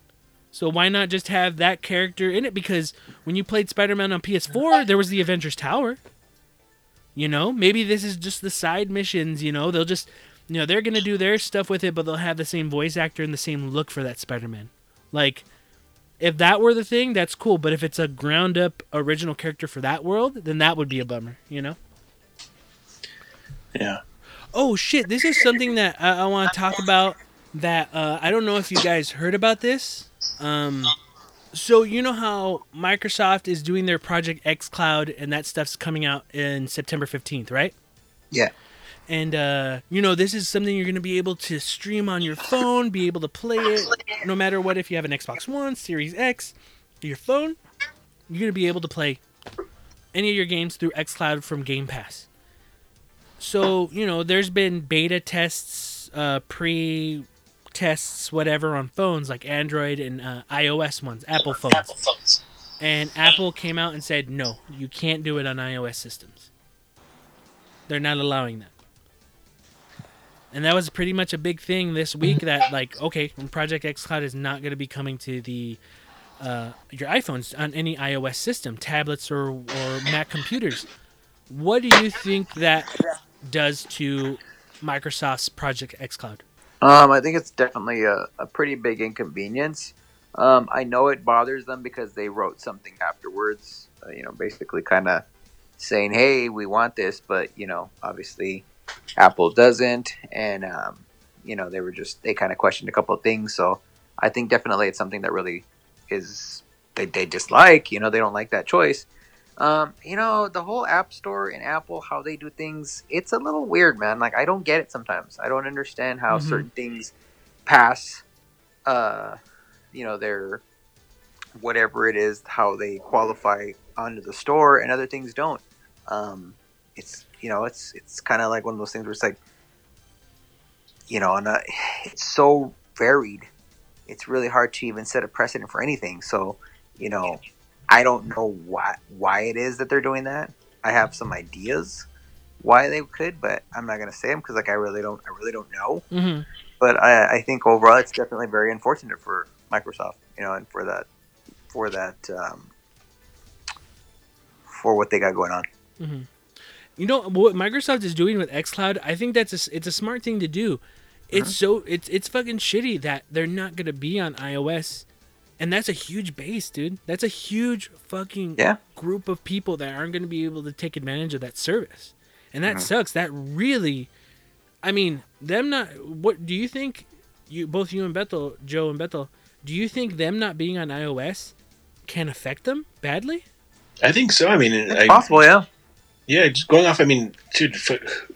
so why not just have that character in it? Because when you played Spider-Man on PS4, there was the Avengers Tower. You know, maybe this is just the side missions. You know, they'll just, you know, they're gonna do their stuff with it, but they'll have the same voice actor and the same look for that Spider-Man. Like, if that were the thing, that's cool. But if it's a ground up original character for that world, then that would be a bummer. You know. yeah. Oh shit! This is something that I, I want to talk about. That uh, I don't know if you guys heard about this. Um, so you know how Microsoft is doing their Project X Cloud, and that stuff's coming out in September fifteenth, right? Yeah. And uh, you know this is something you're going to be able to stream on your phone, be able to play it, no matter what. If you have an Xbox One, Series X, your phone, you're going to be able to play any of your games through xCloud from Game Pass. So, you know, there's been beta tests, uh, pre tests, whatever, on phones like Android and uh, iOS ones, Apple phones. And Apple came out and said, no, you can't do it on iOS systems. They're not allowing that. And that was pretty much a big thing this week that, like, okay, Project X Cloud is not going to be coming to the uh, your iPhones on any iOS system, tablets or, or Mac computers. What do you think that does to Microsoft's Project X Cloud? Um, I think it's definitely a, a pretty big inconvenience. Um, I know it bothers them because they wrote something afterwards, uh, you know, basically kind of saying, "Hey, we want this," but you know, obviously, Apple doesn't, and um, you know, they were just they kind of questioned a couple of things. So I think definitely it's something that really is they they dislike. You know, they don't like that choice. Um, you know, the whole App Store and Apple, how they do things, it's a little weird, man. Like, I don't get it sometimes. I don't understand how Mhm. certain things pass, uh, you know, their whatever it is, how they qualify onto the store, and other things don't. Um, it's you know it's it's kind of like one of those things where it's like you know and uh, it's so varied. It's really hard to even set a precedent for anything. So you know i don't know why why it is that they're doing that. I have some ideas why they could but i'm not going to say them because like i really don't i really don't know. Hmm but I, I think overall it's definitely very unfortunate for Microsoft, you know, and for that for that um, for what they got going on. You know what Microsoft is doing with XCloud? I think that's a, s- it's a smart thing to do. It's uh-huh. so it's it's fucking shitty that they're not gonna be on iOS, and that's a huge base, dude. That's a huge fucking Yeah. group of people that aren't gonna be able to take advantage of that service, and that uh-huh. sucks. That really, I mean, them not. What do you think? You both you and Bethel, Joe and Bethel, do you think them not being on iOS can affect them badly? I think so. I mean, It's I, possible, yeah. Yeah, just going off. I mean, dude,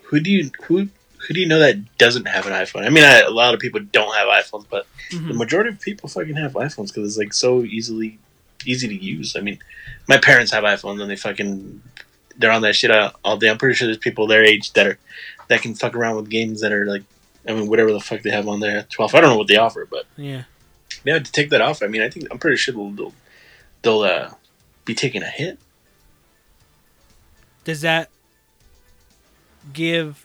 who do you who who do you know that doesn't have an iPhone? I mean, I, a lot of people don't have iPhones, but the majority of people fucking have iPhones because it's like so easily easy to use. I mean, my parents have iPhones and they fucking they're on that shit all, all day. I'm pretty sure there's people their age that are that can fuck around with games that are like, I mean, whatever the fuck they have on there. Twelve. I don't know what they offer, but Yeah. yeah, to take that off. I mean, I think I'm pretty sure they'll they'll, they'll uh, be taking a hit. Does that give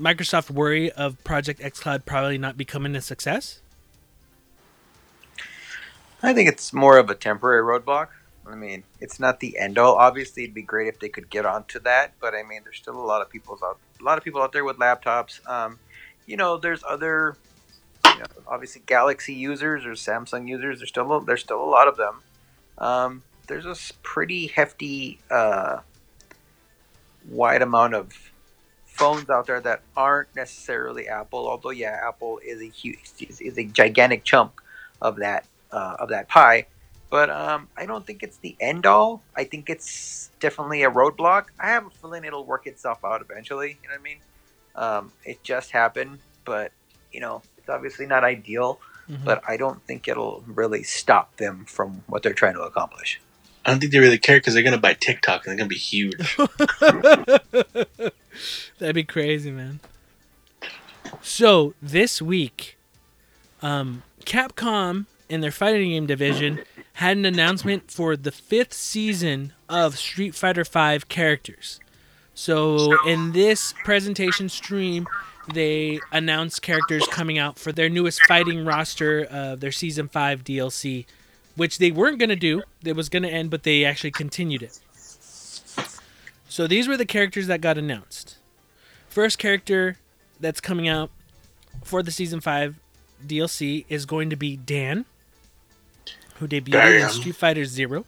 Microsoft worry of Project xCloud probably not becoming a success? I think it's more of a temporary roadblock. I mean, it's not the end all. Obviously, it'd be great if they could get onto that, but I mean, there's still a lot of people out, a lot of people out there with laptops. Um, you know, there's other, you know, obviously Galaxy users or Samsung users. There's still a, there's still a lot of them. Um, there's a pretty hefty, uh, wide amount of phones out there that aren't necessarily Apple. Although, yeah, Apple is a huge, is, a gigantic chunk of that uh, of that pie. But um, I don't think it's the end all. I think it's definitely a roadblock. I have a feeling it'll work itself out eventually. You know what I mean? Um, it just happened, but you know, it's obviously not ideal. Mhm. But I don't think it'll really stop them from what they're trying to accomplish. I don't think they really care because they're gonna buy TikTok and they're gonna be huge. That'd be crazy, man. So this week, um, Capcom in their fighting game division had an announcement for the fifth season of Street Fighter V characters. So in this presentation stream, they announced characters coming out for their newest fighting roster of their season five DLC, which they weren't gonna do. It was gonna end, but they actually continued it. So these were the characters that got announced. First character that's coming out for the season five DLC is going to be Dan, who debuted in Street Fighter Zero.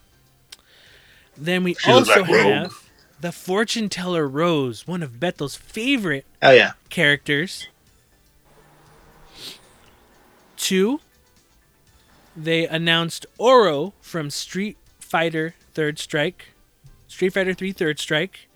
Then we also like Rogue. have the fortune teller Rose, one of Bethel's favorite Oh yeah, characters. Two, they announced Oro from Street Fighter Third Strike, Street Fighter 3 Third Strike,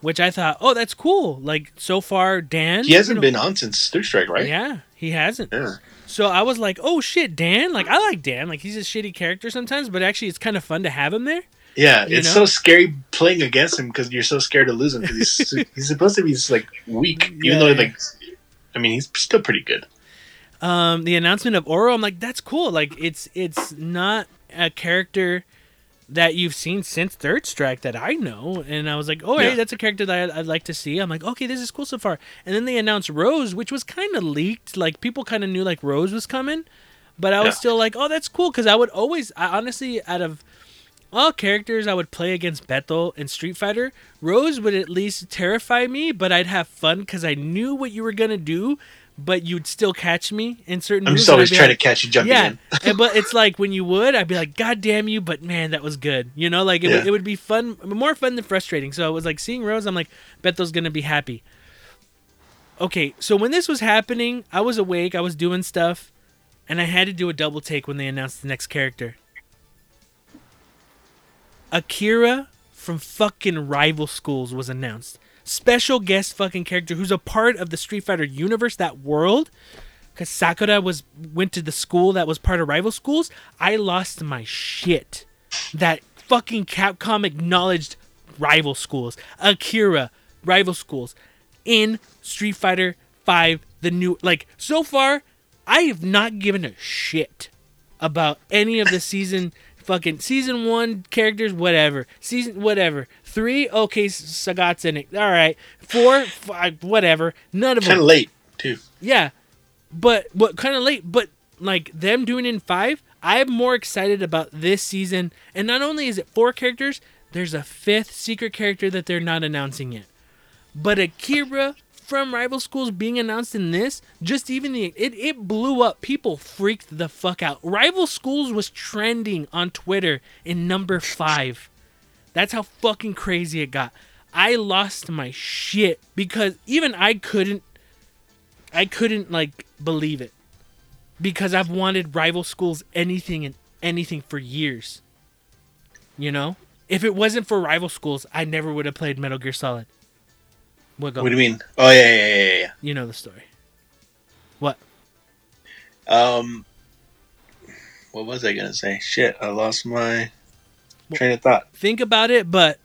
which I thought, oh, that's cool. Like, so far, Dan. he hasn't been on since Third Strike, right? Yeah, he hasn't. Yeah. So I was like, oh shit, Dan. Like, I like Dan. Like, he's a shitty character sometimes, but actually, it's kind of fun to have him there. Yeah, You it's know? so scary playing against him because you're so scared to lose him because he's he's supposed to be like weak, even Yeah. though like, I mean, he's still pretty good. Um, the announcement of Oro, I'm like, that's cool. Like, it's it's not a character that you've seen since Third Strike that I know, and I was like, oh, hey, Yeah. that's a character that I'd, I'd like to see. I'm like, okay, this is cool so far. And then they announced Rose, which was kind of leaked. Like, people kind of knew like Rose was coming, but I was Yeah. still like, oh, that's cool because I would always, I honestly, out of all characters I would play against Bethel in Street Fighter, Rose would at least terrify me, but I'd have fun because I knew what you were gonna do, but you'd still catch me in certain. I'm just always trying like, to catch you jumping yeah, in. and, but it's like when you would, I'd be like, God damn you! But man, that was good. You know, like it, would, Yeah. it would be fun, more fun than frustrating. So it was like seeing Rose. I'm like, Bethel's gonna be happy. Okay, so when this was happening, I was awake. I was doing stuff, and I had to do a double take when they announced the next character. Akira from fucking Rival Schools was announced. Special guest fucking character who's a part of the Street Fighter universe, that world. Cause Sakura was went to the school that was part of Rival Schools. I lost my shit. That fucking Capcom acknowledged rival schools, Akira, rival schools, in Street Fighter Five, the new like so far, I have not given a shit about any of the season fucking season one characters, whatever. Season whatever. Three, okay, Sagat's in it. All right. Four, five, whatever. None of them. Kind of late too. Yeah, but what kind of late? But like them doing in five, I'm more excited about this season. And not only is it four characters, there's a fifth secret character that they're not announcing yet. But Akira from Rival Schools being announced in this, just even the it it blew up. People freaked the fuck out. Rival Schools was trending on Twitter in number five. That's how fucking crazy it got. I lost my shit because even I couldn't I couldn't like believe it because I've wanted rival schools anything and anything for years. You know, if it wasn't for rival schools, I never would have played Metal Gear Solid. What? What do you mean? Oh yeah, yeah, yeah, yeah. You know the story. What? Um, what was I gonna say? Shit, I lost my train of thought. Think about it, but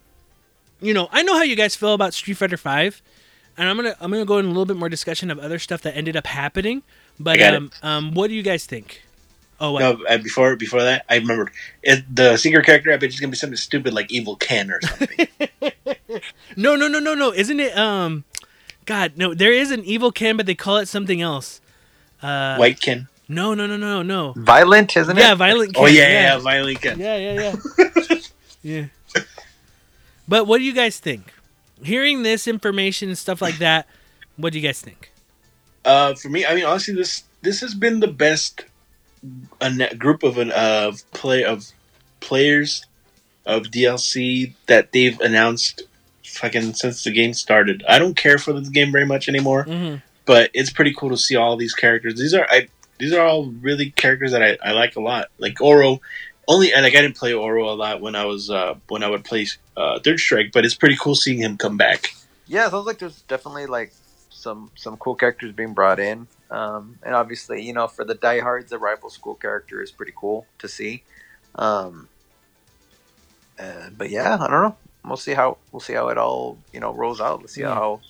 you know, I know how you guys feel about Street Fighter Five, and I'm gonna I'm gonna go in a little bit more discussion of other stuff that ended up happening. But got it. um, um, what do you guys think? Oh, what? No, uh, before before that, I remembered it, the secret character. I bet it's gonna be something stupid like Evil Ken or something. No, no, no, no, no. Isn't it? Um, God, no. There is an evil Ken, but they call it something else. Uh, White Ken. No, no, no, no, no. Violent, isn't it? Yeah, violent. Ken. Oh yeah, yeah, yeah, Violent Ken. yeah, yeah, yeah. yeah. But what do you guys think? Hearing this information and stuff like that, what do you guys think? Uh, for me, I mean, honestly, this this has been the best a net group of an of play of players of DLC that they've announced fucking since the game started. I don't care for the game very much anymore, Mm-hmm. but it's pretty cool to see all these characters. These are I these are all really characters that I, I like a lot. Like Oro, only and like I didn't play Oro a lot when I was uh when I would play uh Third Strike, but it's pretty cool seeing him come back. Yeah, it sounds like there's definitely like some some cool characters being brought in. Um, and obviously, you know, for the diehards, the rival school character is pretty cool to see. Um, uh, but yeah, I don't know. We'll see how we'll see how it all you know rolls out. Let's see Yeah. how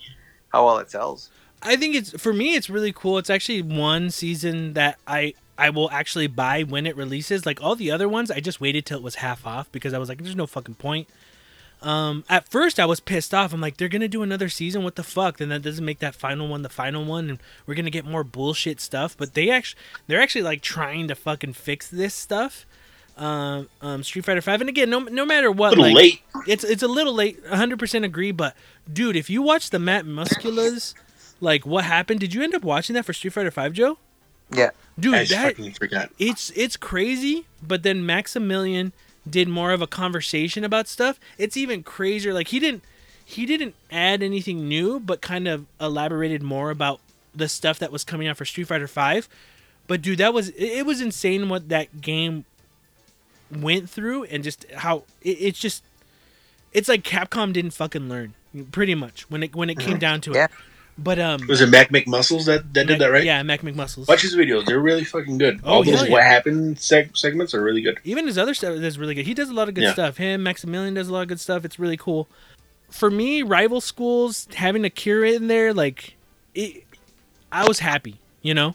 how well it sells. I think it's for me. It's really cool. It's actually one season that I I will actually buy when it releases. Like all the other ones, I just waited till it was half off because I was like, "There's no fucking point." Um, at first, I was pissed off. I'm like, "They're gonna do another season? What the fuck?" Then that doesn't make that final one the final one, and we're gonna get more bullshit stuff. But they actually, they're actually like trying to fucking fix this stuff. Um, um, Street Fighter Five, and again, no no matter what, little like, late. it's it's a little late 100% agree but dude if you watch the Matt McMuscles like what happened did you end up watching that for street fighter 5 joe Yeah, dude I just that fucking forgot. it's it's crazy but then maximilian did more of a conversation about stuff it's even crazier like he didn't he didn't add anything new but kind of elaborated more about the stuff that was coming out for street fighter 5 but dude that was it, it was insane what that game went through and just how it, it's just it's like Capcom didn't fucking learn pretty much when it when it came mm-hmm. down to Yeah. But um, Was it Matt McMuscles that, that did that, right? Yeah, Matt McMuscles. Watch his videos; they're really fucking good. Oh, All those yeah. what happened seg- segments are really good. Even his other stuff is really good. He does a lot of good Yeah. stuff. Him, Maximilian does a lot of good stuff. It's really cool. For me, rival schools having Akira in there, like, it, I was happy, you know,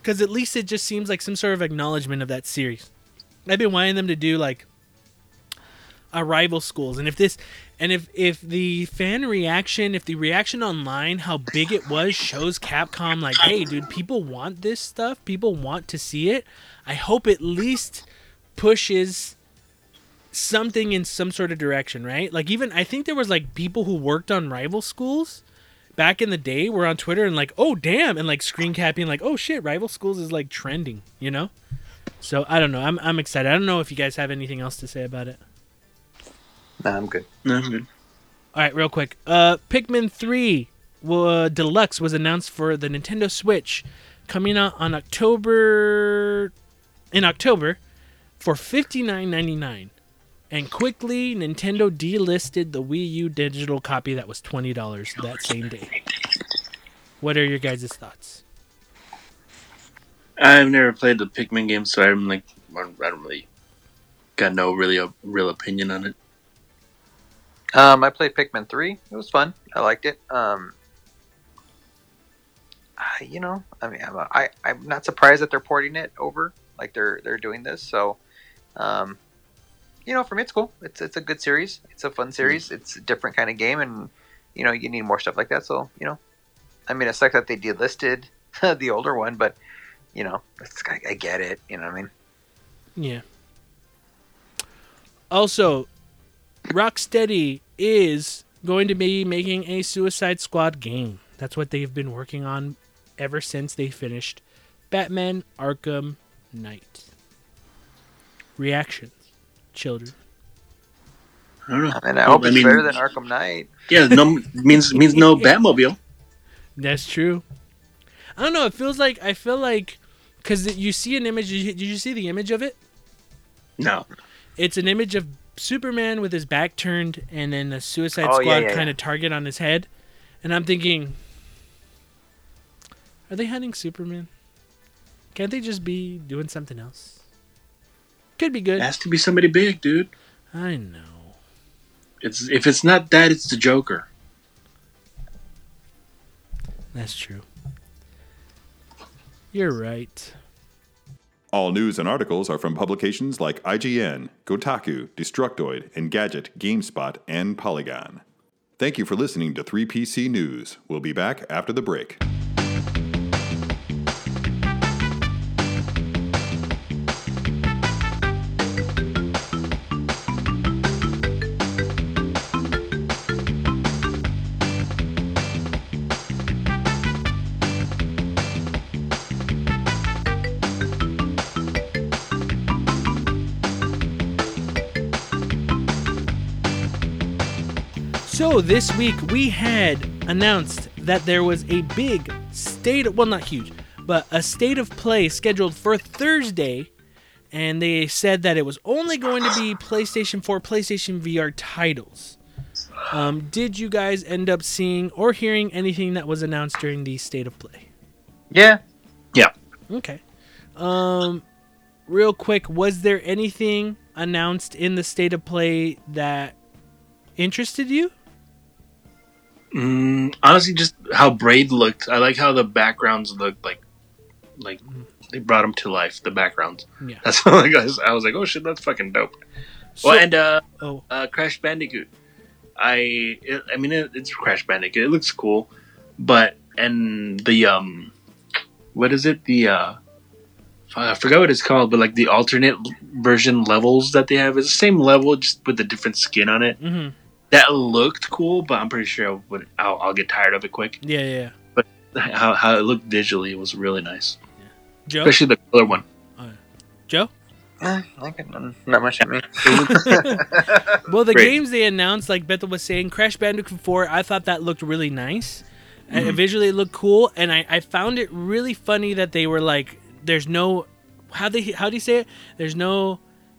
because at least it just seems like some sort of acknowledgement of that series. I've been wanting them to do like rival schools, and if this, and if if the fan reaction, if the reaction online, how big it was, shows Capcom like, hey, dude, people want this stuff, people want to see it. I hope at least pushes something in some sort of direction, right? Like even I think there was like people who worked on rival schools back in the day were on Twitter and like, oh damn, and like screen capping like, oh shit, rival schools is like trending, you know? So I don't know. I'm I'm excited. I don't know if you guys have anything else to say about it. Nah, I'm good. No, I'm good. All right, real quick. Uh, Pikmin 3 uh, Deluxe was announced for the Nintendo Switch, coming out on October in October for fifty nine ninety nine, and quickly Nintendo delisted the Wii U digital copy that was twenty dollars that same day. What are your guys' thoughts? I've never played the Pikmin game, so I'm like, I don't really got no really a real opinion on it. Um, I played Pikmin three. It was fun. I liked it. Um, I- you know, I mean, I'm, I I'm not surprised that they're porting it over. Like they're they're doing this. So, um, you know, for me, it's cool. It's it's a good series. It's a fun series. It's a different kind of game, and you know, you need more stuff like that. So, you know, I mean, it sucks that they delisted the older one, but you know, it's, I, I get it. You know what I mean? Yeah. Also, Rocksteady is going to be making a Suicide Squad game. That's what they've been working on ever since they finished Batman Arkham Knight. Reactions, children. I don't know. And I hope I it's mean- better than Arkham Knight. Yeah, no means means no Batmobile. That's true. I don't know. It feels like I feel like because you see an image. Did you, did you see the image of it? No. It's an image of Superman with his back turned, and then a Suicide Oh, Squad yeah, yeah, kind yeah. of target on his head. And I'm thinking, are they hunting Superman? Can't they just be doing something else? Could be good. It has to be somebody big, dude. I know. It's if it's not that, it's the Joker. That's true. You're right. All news and articles are from publications like IGN, Kotaku, Destructoid, Engadget, GameSpot, and Polygon. Thank you for listening to 3PC News. We'll be back after the break. So this week we had announced that there was a big state well not huge, but a state of play scheduled for Thursday and they said that it was only going to be PlayStation 4, PlayStation VR titles. Um, did you guys end up seeing or hearing anything that was announced during the state of play? Yeah. Yeah. Okay. Um, real quick, was there anything announced in the state of play that interested you? Mm, honestly, just how Braid looked. I like how the backgrounds looked like, like they brought them to life. The backgrounds. Yeah. That's what I was, I was like, oh shit, that's fucking dope. So, well, and uh, oh, uh, Crash Bandicoot. I it, I mean it, it's Crash Bandicoot. It looks cool, but and the um, what is it? The uh, I forgot what it's called, but like the alternate version levels that they have is the same level, just with a different skin on it. hmm That looked cool, but I'm pretty sure I would, I'll, I'll get tired of it quick. yeah, yeah, yeah. How how it looked visually was really nice, Joe, especially the color one. Joe. Eh, I can, not much at me. Well, the Great. games they announced, like Bethel was saying, Crash Bandicoot 4, I thought that looked really nice. And Mm-hmm. visually, it looked cool, and I, I found it really funny that they were like, "There's no, how they how do you say it? There's no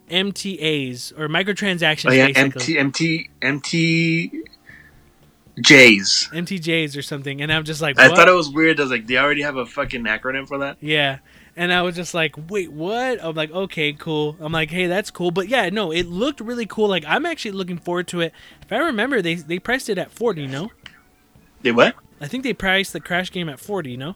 MTAs or microtransactions, Oh yeah, basically. MT MT MT J's. MTJs or something." And I'm just like, I thought it was weird. I was like, they already have a fucking acronym for that. Yeah. And I was just like, wait, what? I'm like, okay, cool. I'm like, hey, that's cool. But yeah, no, it looked really cool. Like, I'm actually looking forward to it. If I remember, they they priced it at 40, no? They what? I think they priced the Crash game at 40, no?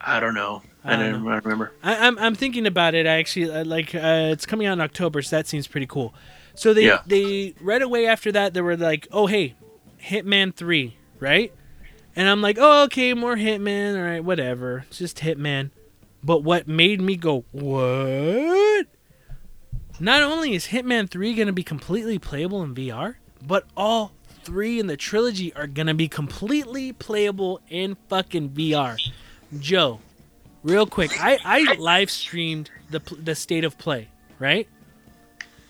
I don't know. I, don't I don't remember. I, I'm, I'm thinking about it. I actually uh, like uh, it's coming out in October, so that seems pretty cool. So they Yeah. they right away after that they were like, oh hey, Hitman three, right? And I'm like, oh okay, more Hitman, all right, whatever, it's just Hitman. But what made me go what? Not only is Hitman three gonna be completely playable in VR, but all three in the trilogy are gonna be completely playable in fucking VR. Joe, real quick, I, I live streamed the the state of play, right?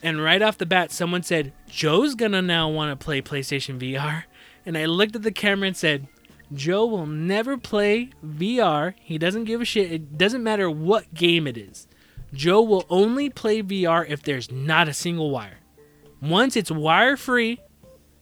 And right off the bat, someone said Joe's gonna now want to play PlayStation VR, and I looked at the camera and said, Joe will never play VR. He doesn't give a shit. It doesn't matter what game it is. Joe will only play VR if there's not a single wire. Once it's wire free,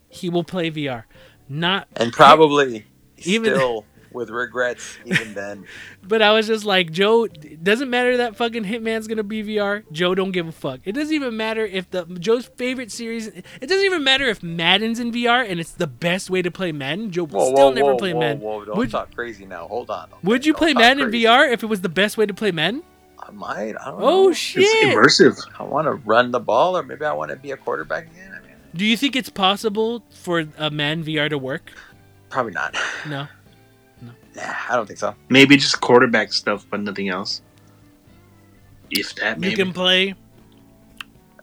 he will play VR. Not and probably Even- still with regrets even then. But I was just like, Joe, doesn't matter that fucking Hitman's gonna be VR. Joe don't give a fuck. It doesn't even matter if the Joe's favorite series. It doesn't even matter if Madden's in VR and it's the best way to play Madden. Joe would Whoa, still whoa, never whoa, play whoa, Madden. whoa! Don't Would- talk crazy now. Hold on. Would you Don't play talk Madden crazy. in VR if it was the best way to play Madden? I might. I don't know. Oh know. shit! It's immersive. I want to run the ball, or maybe I want to be a quarterback again. I mean, Do you think it's possible for a Madden VR to work? probably not. No. Nah, I don't think so. Maybe just quarterback stuff, but nothing else. If that, maybe. You can play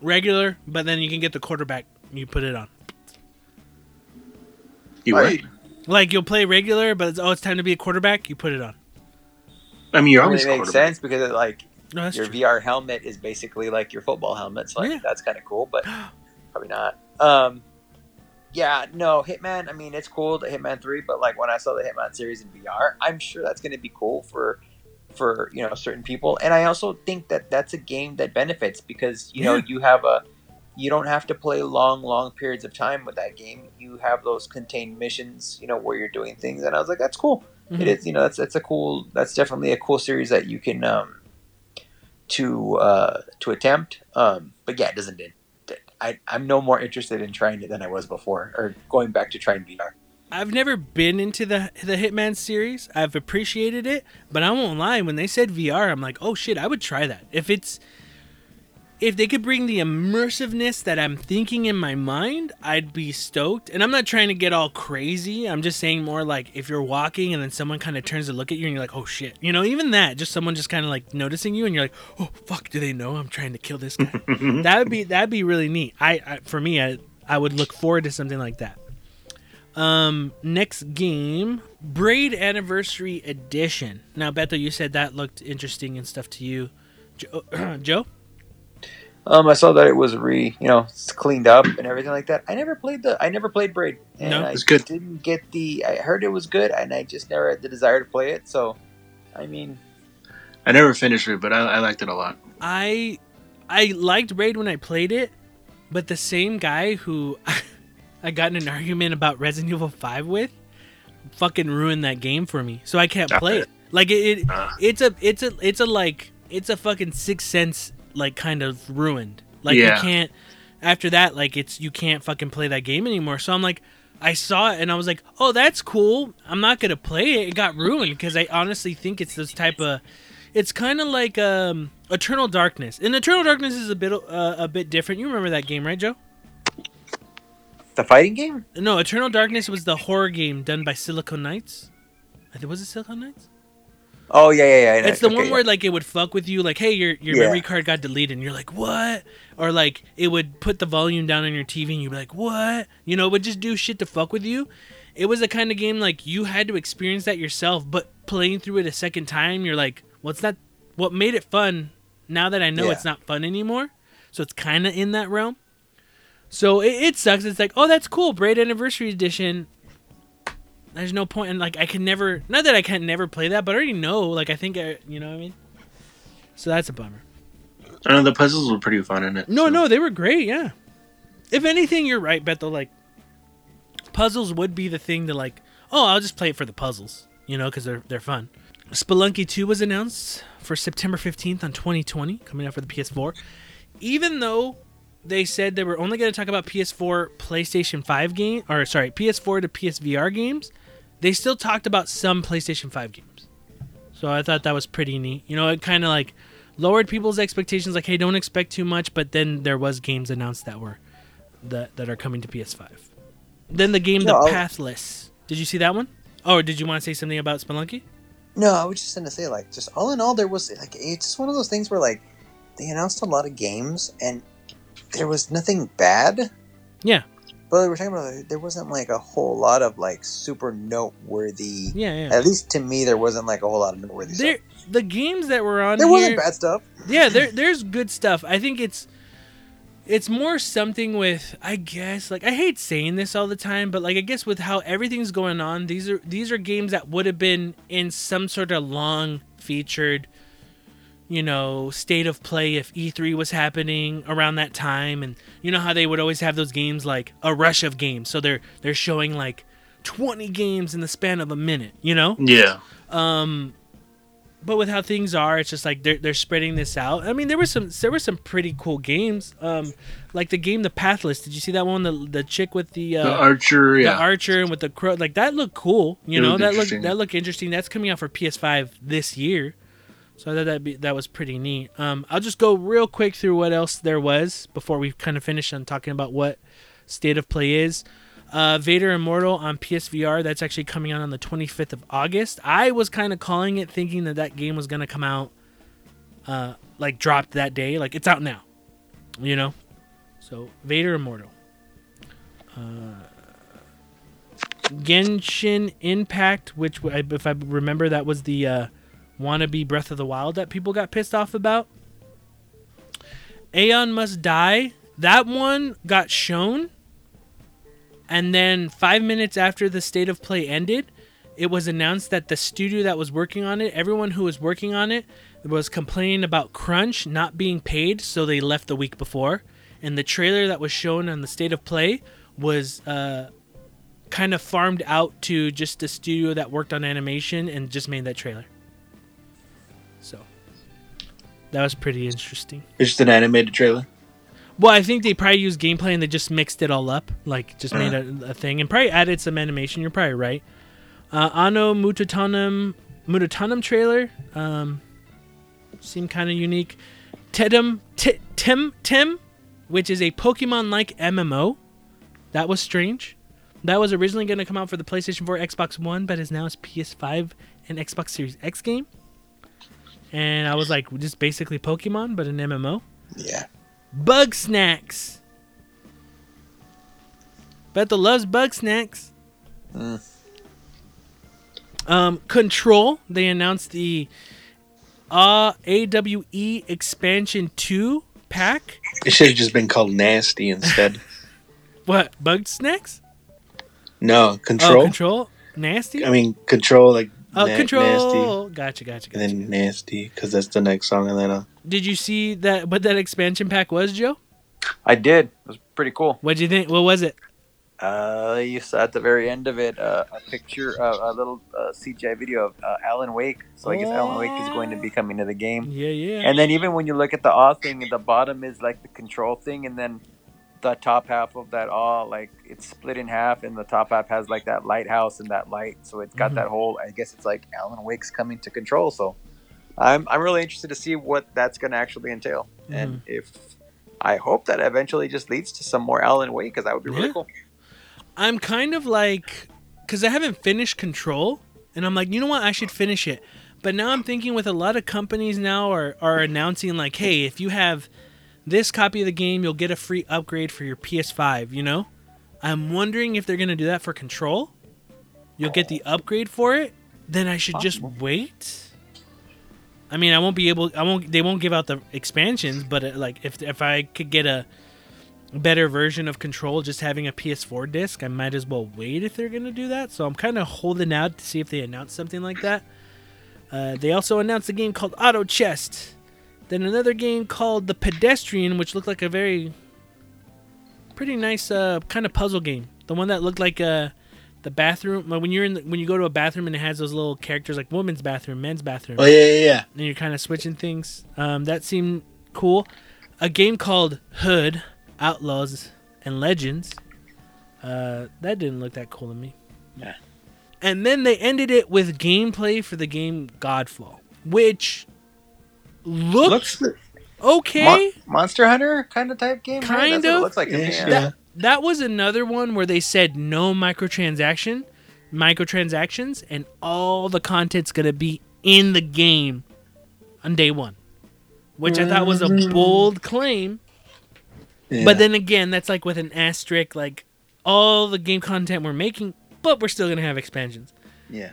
regular, but then you can get the quarterback. You put it on. You what? Right. Like you'll play regular, but it's, oh, it's time to be a quarterback. You put it on. I mean, you're It always makes sense because it, like No, your true. VR helmet is basically like your football helmet, so like, Yeah. that's kind of cool, but probably not. Um, yeah, no, Hitman. I mean, it's cool, the Hitman Three, but like when I saw the Hitman series in VR, I'm sure that's going to be cool for for you know certain people, and I also think that that's a game that benefits because you know Yeah. you have a you don't have to play long, long periods of time with that game. You have those contained missions, you know, where you're doing things, and I was like, that's cool Mhm. it is you know that's that's a cool that's definitely a cool series that you can um to uh to attempt um but yeah it doesn't it, I, I'm no more interested in trying it than I was before, or going back to trying VR. I've never been into the the Hitman series. I've appreciated it, but I won't lie. When they said VR, I'm like, oh shit, I would try that. If it's if they could bring the immersiveness that I'm thinking in my mind, I'd be stoked. And I'm not trying to get all crazy. I'm just saying more like if you're walking and then someone kind of turns to look at you and you're like, oh shit, you know, even that, just someone just kind of like noticing you and you're like, oh fuck, do they know I'm trying to kill this guy? that would be that'd be really neat. I, I for me, I I would look forward to something like that. Um, next game, Braid Anniversary Edition. Now, Beto, you said that looked interesting and stuff to you, Joe. Joe? Um, I saw that it was re, you know, cleaned up and everything like that. I never played the, I never played Braid, and No, I it's good. didn't get the. I heard it was good, and I just never had the desire to play it. So, I mean, I never finished it, but I, I liked it a lot. I I liked Braid when I played it, but the same guy who I got in an argument about Resident Evil 5 with fucking ruined that game for me. So I can't play it. Like it, it Ah. it's a it's a it's a like it's a fucking six sense like kind of ruined. Like you can't after that like it's you can't fucking play that game anymore. So I'm like I saw it and I was like, "Oh, that's cool. I'm not going to play it." It got ruined because I honestly think it's this type of it's kind of like um Eternal Darkness. And Eternal Darkness is a bit uh, a bit different. You remember that game, right, Joe? the fighting game. No, Eternal Darkness was the horror game done by Silicon Knights. I think was it Silicon Knights? Oh yeah, yeah, yeah. It's the okay, one yeah. where like it would fuck with you, like, hey, your your Yeah. memory card got deleted, and you're like, what? Or like it would put the volume down on your TV, and you'd be like, what? You know, it would just do shit to fuck with you. It was the kind of game like you had to experience that yourself, but playing through it a second time, you're like, well, it's not. What made it fun? Now that I know Yeah. it's not fun anymore, so it's kind of in that realm. So it, it sucks. It's like, oh, that's cool, Braid Anniversary Edition. There's no point, and like I can never. Not that I can never play that, but I already know. Like I think, I, you know what I mean. So that's a bummer. I know the puzzles were pretty fun in it. No, so. no, they were great. Yeah. If anything, you're right, Beto. Like puzzles would be the thing to like. Oh, I'll just play it for the puzzles, you know, because they're they're fun. Spelunky 2 was announced for September 15th on 2020, coming out for the PS4. Even though they said they were only going to talk about PS4, PlayStation 5 game, or sorry, PS4 to PSVR games, they still talked about some PlayStation 5 games. So I thought that was pretty neat. You know, it kind of like lowered people's expectations. Like, hey, don't expect too much. But then there was games announced that were that that are coming to PS5. Then the game, No, The Pathless. Did you see that one? Oh, or did you want to say something about Spelunky? No, I was just gonna say like, just all in all, there was like, it's just one of those things where like, they announced a lot of games and there was nothing bad. Yeah. But we were talking about there wasn't like a whole lot of like super noteworthy. Yeah, yeah. At least to me, there wasn't like a whole lot of noteworthy There, stuff. the games that were on There here, wasn't bad stuff. yeah, there, there's good stuff. I think it's, it's more something with, I guess, like I hate saying this all the time, but like I guess with how everything's going on, these are these are games that would have been in some sort of long featured, you know, state of play if E3 was happening around that time, and you know how they would always have those games like a rush of games, so they're they're showing like 20 games in the span of a minute, you know? Yeah. Um, but with how things are, it's just like they're they're spreading this out. I mean, there were some there were some pretty cool games. Um, like the game The Pathless. Did you see that one? The the chick with the uh, The archer, yeah. the archer and with the crow. Like that looked cool. You It know that looked that looked interesting. That's coming out for PS5 this year. So I thought that be that was pretty neat. Um, I'll just go real quick through what else there was before we kind of finish on talking about what state of play is. Uh, Vader Immortal on PSVR. That's actually coming out on the 25th of August. I was kind of calling it, thinking that that game was gonna come out, uh, like dropped that day. Like it's out now, you know. So Vader Immortal. Uh, Genshin Impact, which if I remember, that was the uh, wannabe Breath of the Wild that people got pissed off about. Aeon Must Die. That one got shown, and then five minutes after the state of play ended, it was announced that the studio that was working on it, everyone who was working on it, was complaining about crunch not being paid, so they left the week before. And the trailer that was shown on the state of play was uh, kind of farmed out to just the studio that worked on animation and just made that trailer. So that was pretty interesting. It's just an animated trailer. Well, I think they probably used gameplay and they just mixed it all up, like just made a, a thing, and probably added some animation. You're probably right. Uh, Anno Mutationem Mutatanum trailer um, seemed kind of unique. Tedum T- Temtem, which is a Pokemon-like MMO, that was strange. That was originally going to come out for the PlayStation 4, Xbox One, but is now a PS5 and Xbox Series X game. And I was like, just basically Pokemon, but an MMO. Yeah. Bugsnax. Bethel loves Bugsnax. Um, Control. They announced the uh, AWE expansion two pack. It should have just been called Nasty instead. What Bugsnax? no, control. Oh, Control. control. Nasty. I mean, Control, like oh, na- control. Nasty. Gotcha, gotcha, And then Nasty, because that's the next song. And then uh, Did you see that? What that expansion pack was, Joe? I did. It was pretty cool. What'd you think? What was it? Uh, you saw at the very end of it uh, a picture, uh, a little uh, CGI video of uh, Alan Wake. So I guess Alan Wake is going to be coming to the game. Yeah, yeah. And then even when you look at the awe thing, at the bottom is like the control thing, and then the top half of that all like it's split in half, and the top half has like that lighthouse and that light. So it's got Mhm. that whole. I guess it's like Alan Wake's coming to control. So I'm I'm really interested to see what that's going to actually entail, and if I hope that eventually just leads to some more Alan Wake, because that would be really Yeah. cool. I'm kind of like, because I haven't finished Control, and I'm like, you know what, I should finish it. But now I'm thinking with a lot of companies now are, are announcing like, hey, if you have this copy of the game, you'll get a free upgrade for your PS5. You know, I'm wondering if they're gonna do that for Control. You'll get the upgrade for it. Then I should just wait. I mean, I won't be able. I won't. They won't give out the expansions, but uh, like if if I could get a better version of Control just having a PS4 disc, I might as well wait if they're going to do that. So I'm kind of holding out to see if they announce something like that. Uh, they also announced a game called Auto Chest. Then another game called The Pedestrian, which looked like a very pretty nice uh, kind of puzzle game. The one that looked like uh, the bathroom when you're in the, when you go to a bathroom and it has those little characters like women's bathroom, men's bathroom oh yeah, yeah, yeah. and you're kind of switching things. Um, that seemed cool. A game called Hood Outlaws and Legends. Uh, that didn't look that cool to me. Yeah. And then they ended it with gameplay for the game Godfall, which looked Looks okay. Mon- Monster Hunter kind of type game, right? Kind That's what of. it looks like. Yeah. yeah. that that was another one where they said no microtransaction, microtransactions, and all the content's gonna be in the game on day one, which I thought was a mm-hmm. bold claim. yeah. But then again, that's like with an asterisk, like all the game content we're making, but we're still gonna have expansions. Yeah.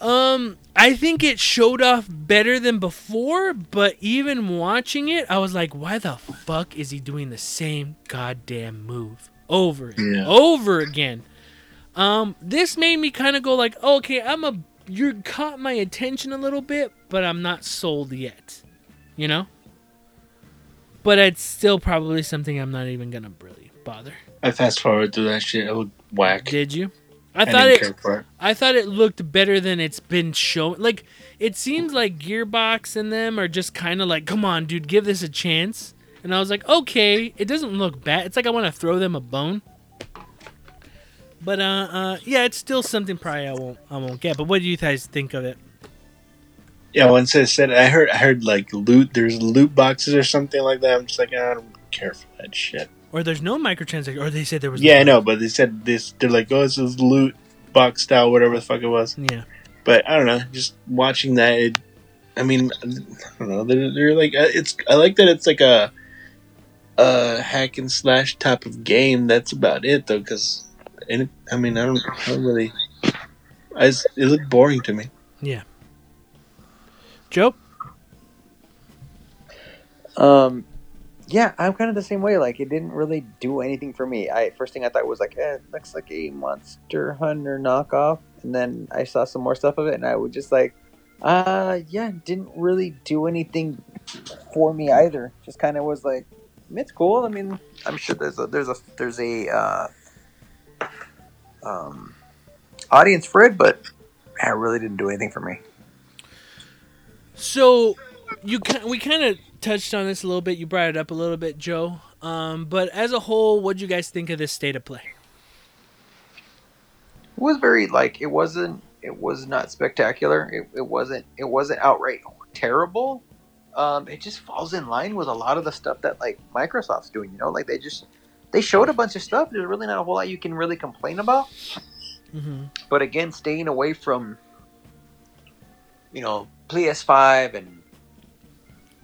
Um, I think it showed off better than before, but even watching it, I was like, why the fuck is he doing the same goddamn move over and Yeah. over again? Um, this made me kind of go like, okay, I'm a you caught my attention a little bit, but I'm not sold yet. You know? But it's still probably something I'm not even gonna really bother. I fast forward through that shit. I would whack. Did you? I thought it. I thought it looked better than it's been shown. Like it seems like Gearbox and them are just kind of like, "Come on, dude, give this a chance." And I was like, "Okay, it doesn't look bad." It's like I want to throw them a bone. But uh, uh, yeah, it's still something probably I won't I won't get. But what do you guys think of it? Yeah, once I said, I heard, I heard like loot. There's loot boxes or something like that. I'm just like, I don't care for that shit. Or there's no microtransactions, or they said there was. Yeah, no- I know, but they said this. They're like, oh, this is loot box style, whatever the fuck it was. Yeah, But I don't know. Just watching that, it, I mean, I don't know. They're, they're like, uh, it's. I like that it's like a, a hack and slash type of game. That's about it, though. Because, I mean, I don't, I don't really. I just, it looked boring to me. yeah. Joe, Um, yeah, I'm kind of the same way. Like, it didn't really do anything for me. I first thing I thought was like, eh, it looks like a Monster Hunter knockoff, and then I saw some more stuff of it, and I was just like, uh, yeah, didn't really do anything for me either. Just kind of was like, it's cool. I mean, I'm sure there's a there's a there's a uh, um, audience for it, but yeah, it really didn't do anything for me. So you ki- we kind of touched on this a little bit. You brought it up a little bit, Joe. Um, but as a whole, what do you guys think of this state of play? It was very like it wasn't it was not spectacular. It, it wasn't it wasn't outright terrible. Um, it just falls in line with a lot of the stuff that like Microsoft's doing. You know, like they just they showed a bunch of stuff. There's really not a whole lot you can really complain about. Mm-hmm. But again, staying away from you know PS5 and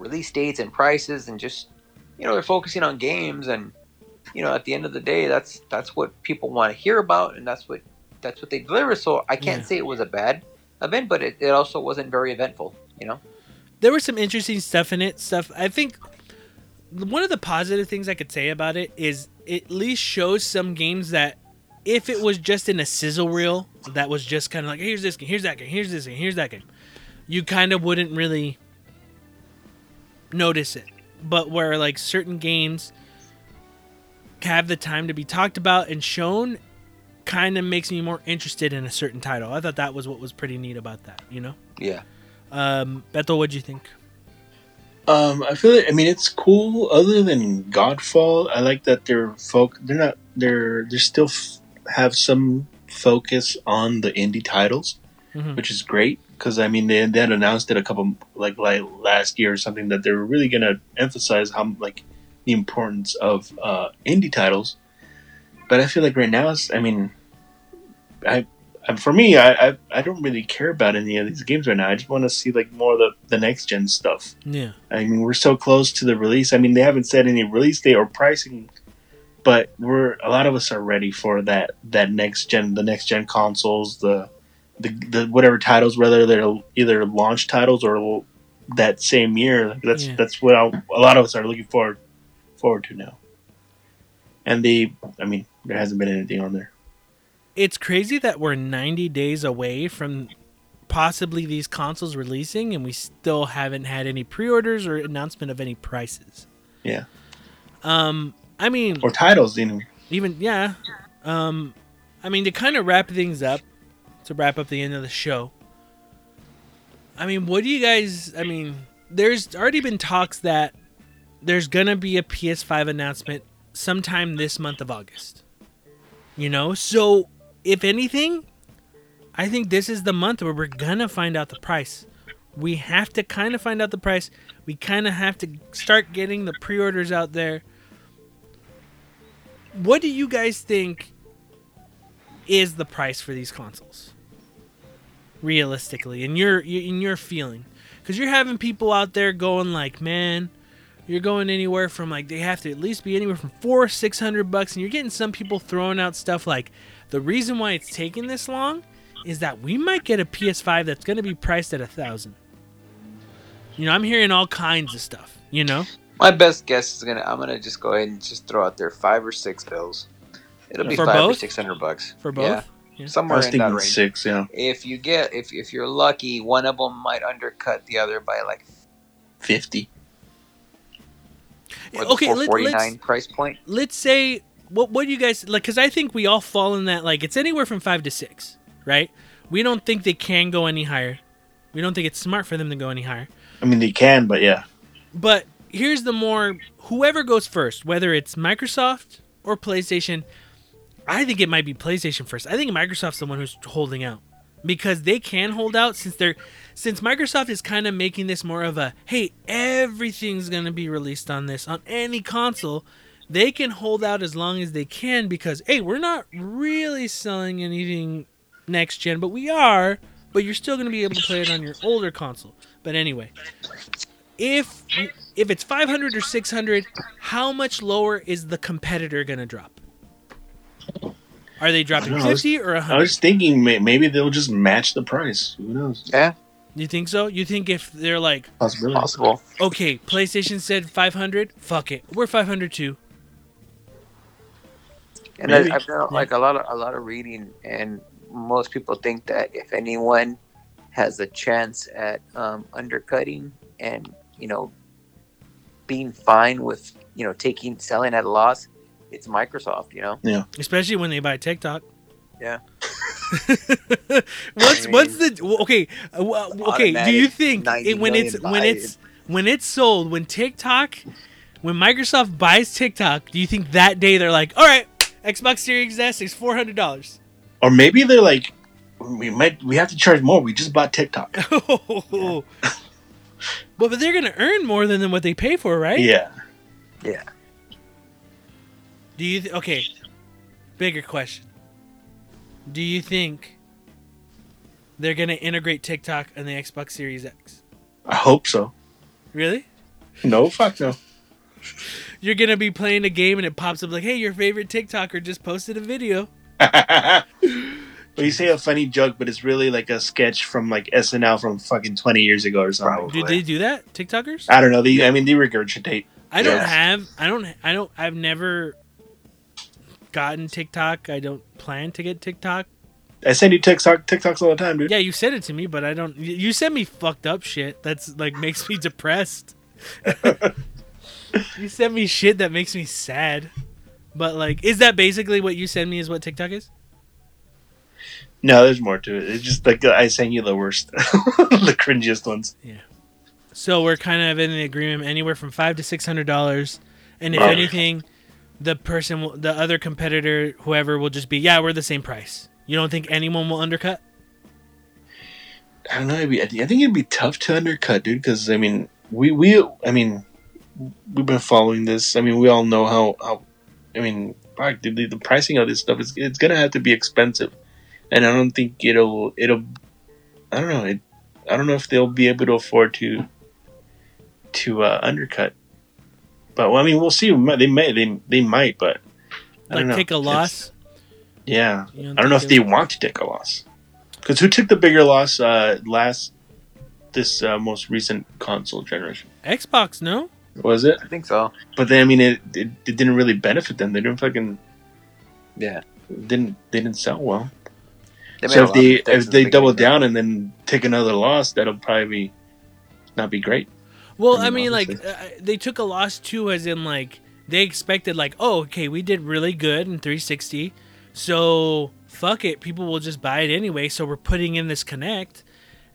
release dates and prices and just you know they're focusing on games and you know at the end of the day that's that's what people want to hear about and that's what that's what they deliver so i can't Yeah. say it was a bad event but it, it also wasn't very eventful you know There was some interesting stuff in it. Stuff I think one of the positive things I could say about it is it at least shows some games that if it was just in a sizzle reel that was just kind of like here's this game, here's that game, here's this game, here's that game, you kind of wouldn't really notice it. But where like certain games have the time to be talked about and shown, kind of makes me more interested in a certain title. I thought that was what was pretty neat about that. You know, yeah um, Beto, what'd you think? Um, I feel like I mean it's cool. Other than Godfall, I like that they're folk. They're not. They're they still f- have some focus on the indie titles, Mhm. which is great. Because I mean they, they had announced it a couple like like last year or something that they were really gonna emphasize how like the importance of uh, indie titles. But I feel like right now, it's, I mean, I. uh, For me, I, I I don't really care about any of these games right now. I just want to see like more of the, the next gen stuff. Yeah. I mean, we're so close to the release. I mean, they haven't said any release date or pricing, but we're a lot of us are ready for that that next gen, the next gen consoles, the the, the whatever titles, whether they're either launch titles or that same year. That's Yeah. that's what I, a lot of us are looking forward forward to now. And the, I mean, there hasn't been anything on there. It's crazy that we're 90 days away from possibly these consoles releasing and we still haven't had any pre-orders or announcement of any prices. Yeah, Um I mean or titles, you know. even yeah. Um I mean to kind of wrap things up to wrap up the end of the show. I mean, what do you guys I mean, there's already been talks that there's to be a PS5 announcement sometime this month of August. You know? So, if anything, I think this is the month where we're to find out the price. We have to kind of find out the price. We kind of have to start getting the pre-orders out there. What do you guys think is the price for these consoles? Realistically, in your in your feeling, because you're having people out there going like, man, you're going anywhere from like they have to at least be anywhere from four six hundred bucks, and you're getting some people throwing out stuff like the reason why it's taking this long is that we might get a PS5 that's going to be priced at a thousand. You know, I'm hearing all kinds of stuff. You know, my best guess is gonna i'm gonna just go ahead and just throw out there five or six bills it'll be For five or six hundred bucks for both. yeah, Yeah. I somewhere was in that range six. Yeah, if you get if, if you're lucky one of them might undercut the other by like fifty. what, the Okay, let, let's price point let's say what what do you guys like? Because I think we all fall in that like it's anywhere from five to six, right? We don't think they can go any higher. We don't think it's smart for them to go any higher. I mean, they can, but yeah. But here's the more whoever goes first, whether it's Microsoft or PlayStation, I think it might be PlayStation first. I think Microsoft's the one who's holding out because they can hold out since they're since Microsoft is kind of making this more of a hey, everything's going to be released on this on any console. They can hold out as long as they can because hey, we're not really selling anything next gen, but we are, but you're still going to be able to play it on your older console. But anyway, if if it's 500 or 600, how much lower is the competitor going to drop? Are they dropping I know, I was- 50 or I 100? was thinking maybe they'll just match the price. Who knows? Yeah, You think so? You think if they're like, Possibility. possible. okay, PlayStation said 500, fuck it, we're 500 too. And I, Maybe. I've done like a lot of a lot of reading, and most people think that if anyone has a chance at um, undercutting and you know being fine with you know taking selling at a loss, it's Microsoft. You know, Yeah. Especially when they buy TikTok. Yeah. what's I what's the okay? uh, okay, do you think it, when it's million when it's when it's sold when TikTok when Microsoft buys TikTok, do you think that day they're like, all right, Xbox Series S is four hundred dollars? Or maybe they're like, we might we have to charge more. We just bought TikTok. but but they're gonna earn more than, than what they pay for, right? Yeah. yeah, Do you th- okay? Bigger question. Do you think they're gonna integrate TikTok and the Xbox Series X? I hope so. Really? No, fuck no. You're gonna be playing a game and it pops up like, "Hey, your favorite TikToker just posted a video." well, you say a funny joke, but it's really like a sketch from like SNL from fucking twenty years ago or something. Probably. Do they do that? TikTokers? I don't know. They, I mean, they regurgitate. I don't Yeah. have. I don't. I don't. I've never gotten TikTok. I don't plan to get TikTok. I send you TikTok TikToks all the time, dude. Yeah, you said it to me, but I don't. you- send me fucked up shit. That's like makes me depressed. you send me shit that makes me sad. But like, is that basically what you send me? Is what TikTok is? No, there's more to it. It's just like I send you the worst, the cringiest ones. Yeah. So we're kind of in the agreement anywhere from five to six hundred dollars, and if anything, the person, the other competitor, whoever, will just be yeah, we're the same price. You don't think anyone will undercut? I don't know. Be, I think it'd be tough to undercut, dude. Because I mean, we we I mean, we've been following this. I mean, we all know how how. I mean, fuck, dude, the, the pricing of this stuff is it's gonna have to be expensive, and I don't think it'll it'll. I don't know. It, I don't know if they'll be able to afford to to uh, undercut. But well, I mean, we'll see. They may they they might, but I Like don't know. take a It's- loss? Yeah, You I don't know if think they want to take a loss. Because who took the bigger loss uh, last this uh, most recent console generation? Xbox, no. Was it? I think so. But then I mean, it, it it didn't really benefit them. They didn't fucking Yeah, didn't they didn't sell well. They so if they if they the double down and then take another loss, that'll probably be not be great. Well, I I mean, mean, like uh, they took a loss too, as in like they expected, like, oh, okay, we did really good in 360, so fuck it, people will just buy it anyway. So we're putting in this Kinect,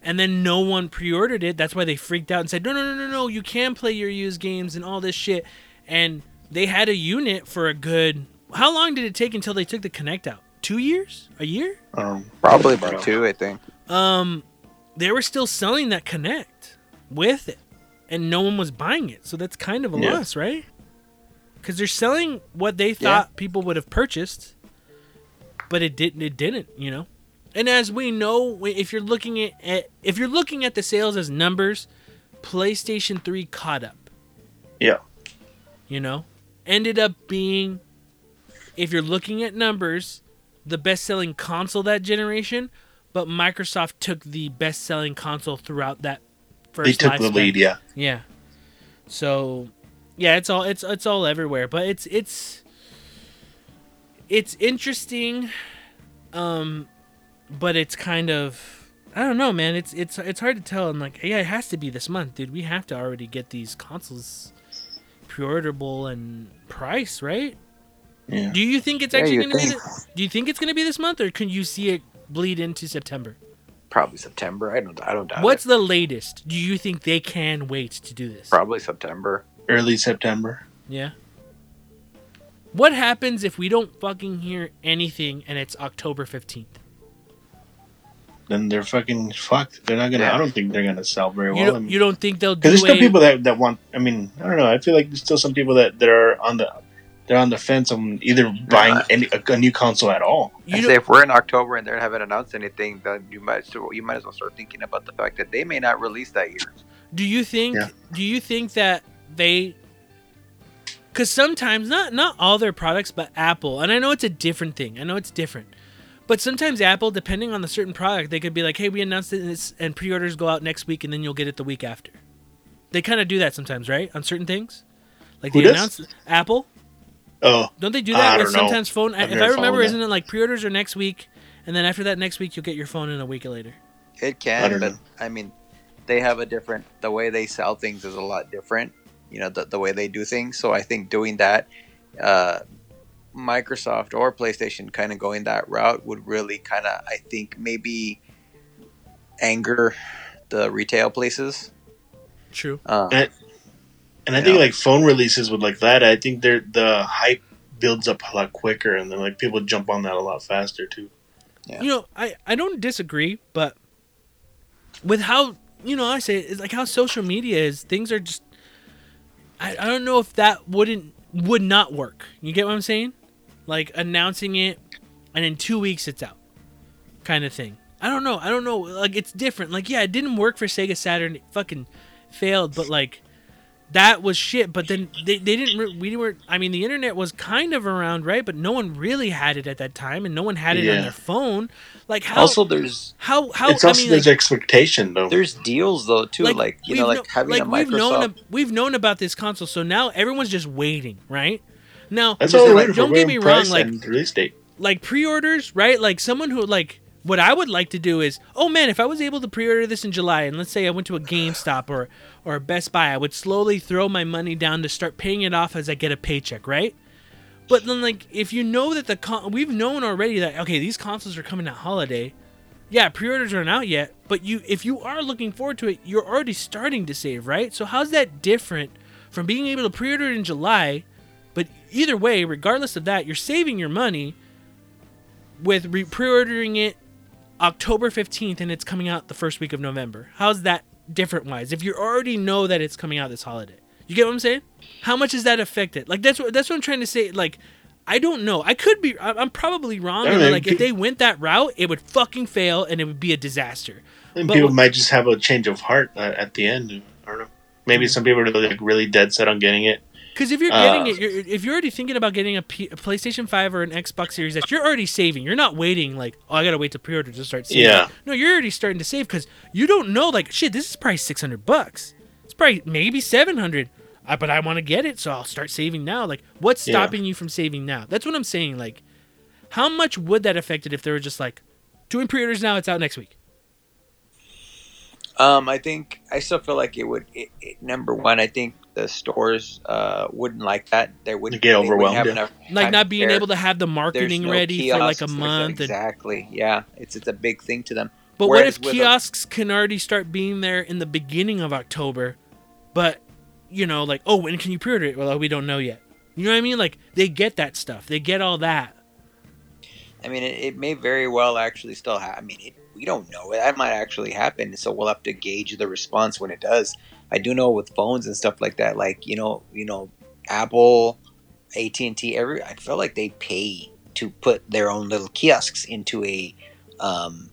and then no one pre-ordered it. That's why they freaked out and said, no, no, no, no, no, you can play your used games and all this shit. And they had a unit for a good. How long did it take until they took the Kinect out? Two years? A year? Um, probably about two. I think. um they were still selling that Kinect with it and no one was buying it. So that's kind of a Yeah. loss right? Because they're selling what they thought people would have purchased but it didn't it didn't you know? And as we know if you're looking at, at if you're looking at the sales as numbers playstation 3 caught up. Yeah. you know? Ended up being if you're looking at numbers the best selling console that generation but microsoft took the best selling console throughout that first they took the lifespan. lead. Yeah. yeah so yeah it's all it's it's all everywhere but it's it's it's interesting um but it's kind of I don't know, man. It's it's it's hard to tell. I'm like, yeah, it has to be this month, dude. We have to already get these consoles pre-orderable and price, right? Yeah. Do you think it's actually you going to be? think. Th- do you think it's going to be this month, or can you see it bleed into September? Probably September. I don't. I don't doubt What's it. the latest? Do you think they can wait to do this? Probably September. Early September. Yeah. What happens if we don't fucking hear anything and it's October fifteenth? Then they're fucking fucked. They're not gonna. Yeah. I don't think they're gonna sell very well. I don't, mean- you don't think they'll do Because there's still a- people that, that want. I mean, I don't know. I feel like there's still some people that, that are on the they're on the fence on either buying any a, a new console at all. you I say if we're in October and they haven't announced anything, then you might so you might as well start thinking about the fact that they may not release that year. Do you think? Yeah. Do you think that they? Because sometimes, not not all their products, but Apple, and I know it's a different thing. I know it's different, but sometimes Apple, depending on the certain product, they could be like, "Hey, we announced it, and, it's, and pre-orders go out next week, and then you'll get it the week after." They kind of do that sometimes, right? On certain things, like Who they does? announce Apple. Oh, Don't they do that don't with know. sometimes phone? I've if I remember, followed that. isn't it like pre-orders are next week, and then after that next week you'll get your phone in a week later? It can, don't but know. I mean, they have a different. The way they sell things is a lot different. You know, the, the way they do things. So I think doing that, uh, Microsoft or PlayStation kind of going that route would really kind of, I think, maybe anger the retail places. True. Um, And and I think Yeah. like phone releases with like that, I think they're the hype builds up a lot quicker, and then like people jump on that a lot faster too. Yeah. You know, I I don't disagree, but with how you know I say it, it's like how social media is, things are just. I, I don't know if that wouldn't would not work. You get what I'm saying? Like announcing it, and in two weeks it's out, kind of thing. I don't know. I don't know. Like it's different. Like yeah, it didn't work for Sega Saturn. It fucking failed. But like that was shit. But then they, they didn't. Re- we were. I mean, the internet was kind of around, right? But no one really had it at that time, and no one had it on their phone. Like how also, there's how how it's I also mean, there's like, expectation though. there's deals though too. Like, you know, we've like having like a we've known Microsoft. ab- we've known about this console, so now everyone's just waiting, right? Now, That's just all like, don't get me wrong, like release date. like pre-orders, right? Like someone who like what I would like to do is, oh man, if I was able to pre-order this in July, and let's say I went to a GameStop or or a Best Buy, I would slowly throw my money down to start paying it off as I get a paycheck, right? But then, like, if you know that the con- we've known already that okay, these consoles are coming at holiday. Yeah, pre-orders aren't out yet, but you if you are looking forward to it, you're already starting to save, right? So how's that different from being able to pre-order it in July? But either way, regardless of that, you're saving your money with re- pre-ordering it October 15th and it's coming out the first week of November. How's that different wise? If you already know that it's coming out this holiday. You get what I'm saying? How much does that affect it? Like that's what that's what I'm trying to say like I don't know. I could be I'm probably wrong and like if they went that route, it would fucking fail and it would be a disaster. And but people might just have a change of heart uh, at the end. I don't know. Maybe some people are like really dead set on getting it. Because if you're Uh, getting it, you're, if you're already thinking about getting a, P, a PlayStation 5 or an Xbox Series X, you're already saving. You're not waiting like, oh, I gotta wait to pre-order to start saving. Yeah. No, you're already starting to save because you don't know like, shit, this is probably 600 bucks. It's probably maybe 700. Uh, but I want to get it, so I'll start saving now. Like, what's Yeah. stopping you from saving now? That's what I'm saying. Like, how much would that affect it if they were just like, doing pre-orders now, it's out next week. Um, I think I still feel like it would. It, it, number one, I think the stores uh, wouldn't like that. They wouldn't Get they wouldn't overwhelmed, have yeah. Like not being able to have the marketing no ready for like a kiosks, there's- month. and- Exactly. Yeah, it's it's a big thing to them. But what if with a- kiosks can already start being there in the beginning of October, but you know, like, oh, when can you pre-order it? Well, we don't know yet. You know what I mean? Like they get that stuff. They get all that. I mean, it, it may very well actually still happen. I mean, it, we don't know. That might actually happen. So we'll have to gauge the response when it does. I do know with phones and stuff like that, like you know, you know, Apple, AT and T, every I feel like they pay to put their own little kiosks into a, um,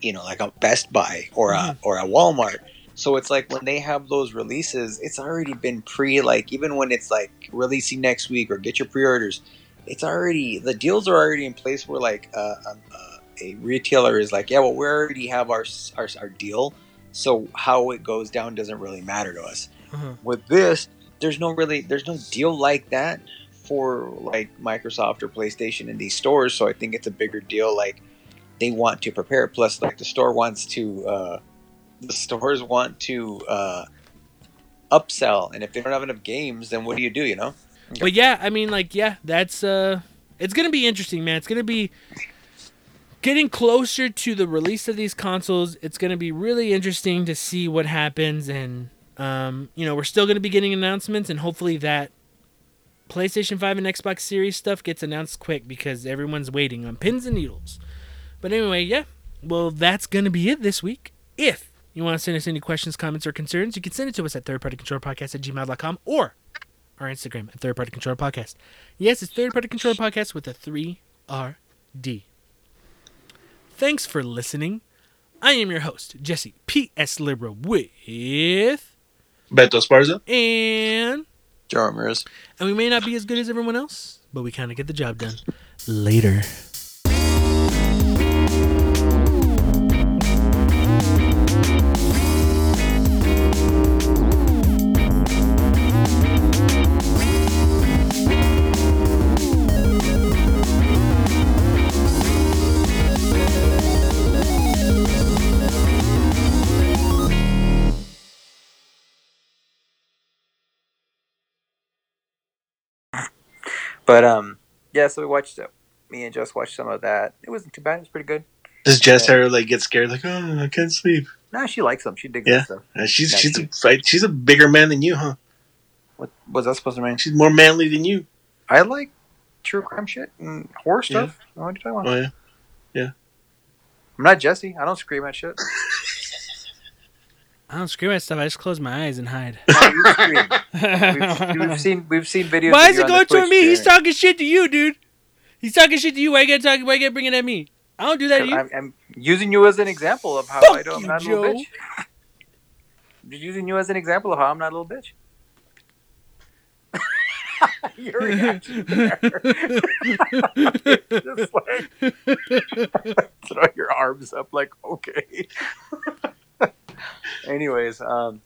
you know, like a Best Buy or a or a Walmart. So it's like when they have those releases, it's already been pre like even when it's like releasing next week or get your pre-orders, it's already the deals are already in place where like uh, um, uh, a retailer is like, yeah, well, we already have our, our our deal, so how it goes down doesn't really matter to us. Uh-huh. With this, there's no really there's no deal like that for like Microsoft or PlayStation in these stores. So I think it's a bigger deal. Like they want to prepare. Plus, like the store wants to, uh, the stores want to uh, upsell, and if they don't have enough games, then what do you do? You know. But yeah, I mean, like, yeah, that's uh, it's gonna be interesting, man. It's gonna be getting closer to the release of these consoles. It's gonna be really interesting to see what happens, and um, you know, we're still gonna be getting announcements, and hopefully that PlayStation Five and Xbox Series stuff gets announced quick because everyone's waiting on pins and needles. But anyway, yeah. Well, that's gonna be it this week. If you want to send us any questions, comments, or concerns, you can send it to us at thirdpartycontrollerpodcast at gmail.com or our Instagram at Third Party Controller Podcast. Yes, it's Third Party Controller Podcast with a 3RD. Thanks for listening. I am your host, Jesse P.S. Lira with Beto Esparza. and Joe and we may not be as good as everyone else, but we kind of get the job done. Later. But um, yeah. So we watched it. Me and Jess watched some of that. It wasn't too bad. It was pretty good. Does Jess Yeah. ever like get scared? Like, oh, I can't sleep. Nah, she likes them. She digs Yeah. stuff. Uh, she's Yeah, she's she- a. She's a bigger man than you, huh? What was that supposed to mean? She's more manly than you. I like true crime shit and horror Yeah. stuff. What are you talking about? Oh yeah, yeah. I'm not Jesse. I don't scream at shit. Oh, I don't scream at stuff. I just close my eyes and hide. No, you scream. We've, we've seen we've seen videos. Why is it going toward me? He's talking shit to you, dude. He's talking shit to you. Why you gotta talk? Why you gotta bring it at me? I don't do that to you. I'm, I'm using you as an example of how Fuck I don't, I'm you, not a little bitch. I'm just using you as an example of how I'm not a little bitch. Your reaction there. just like throw your arms up like okay. Anyways, um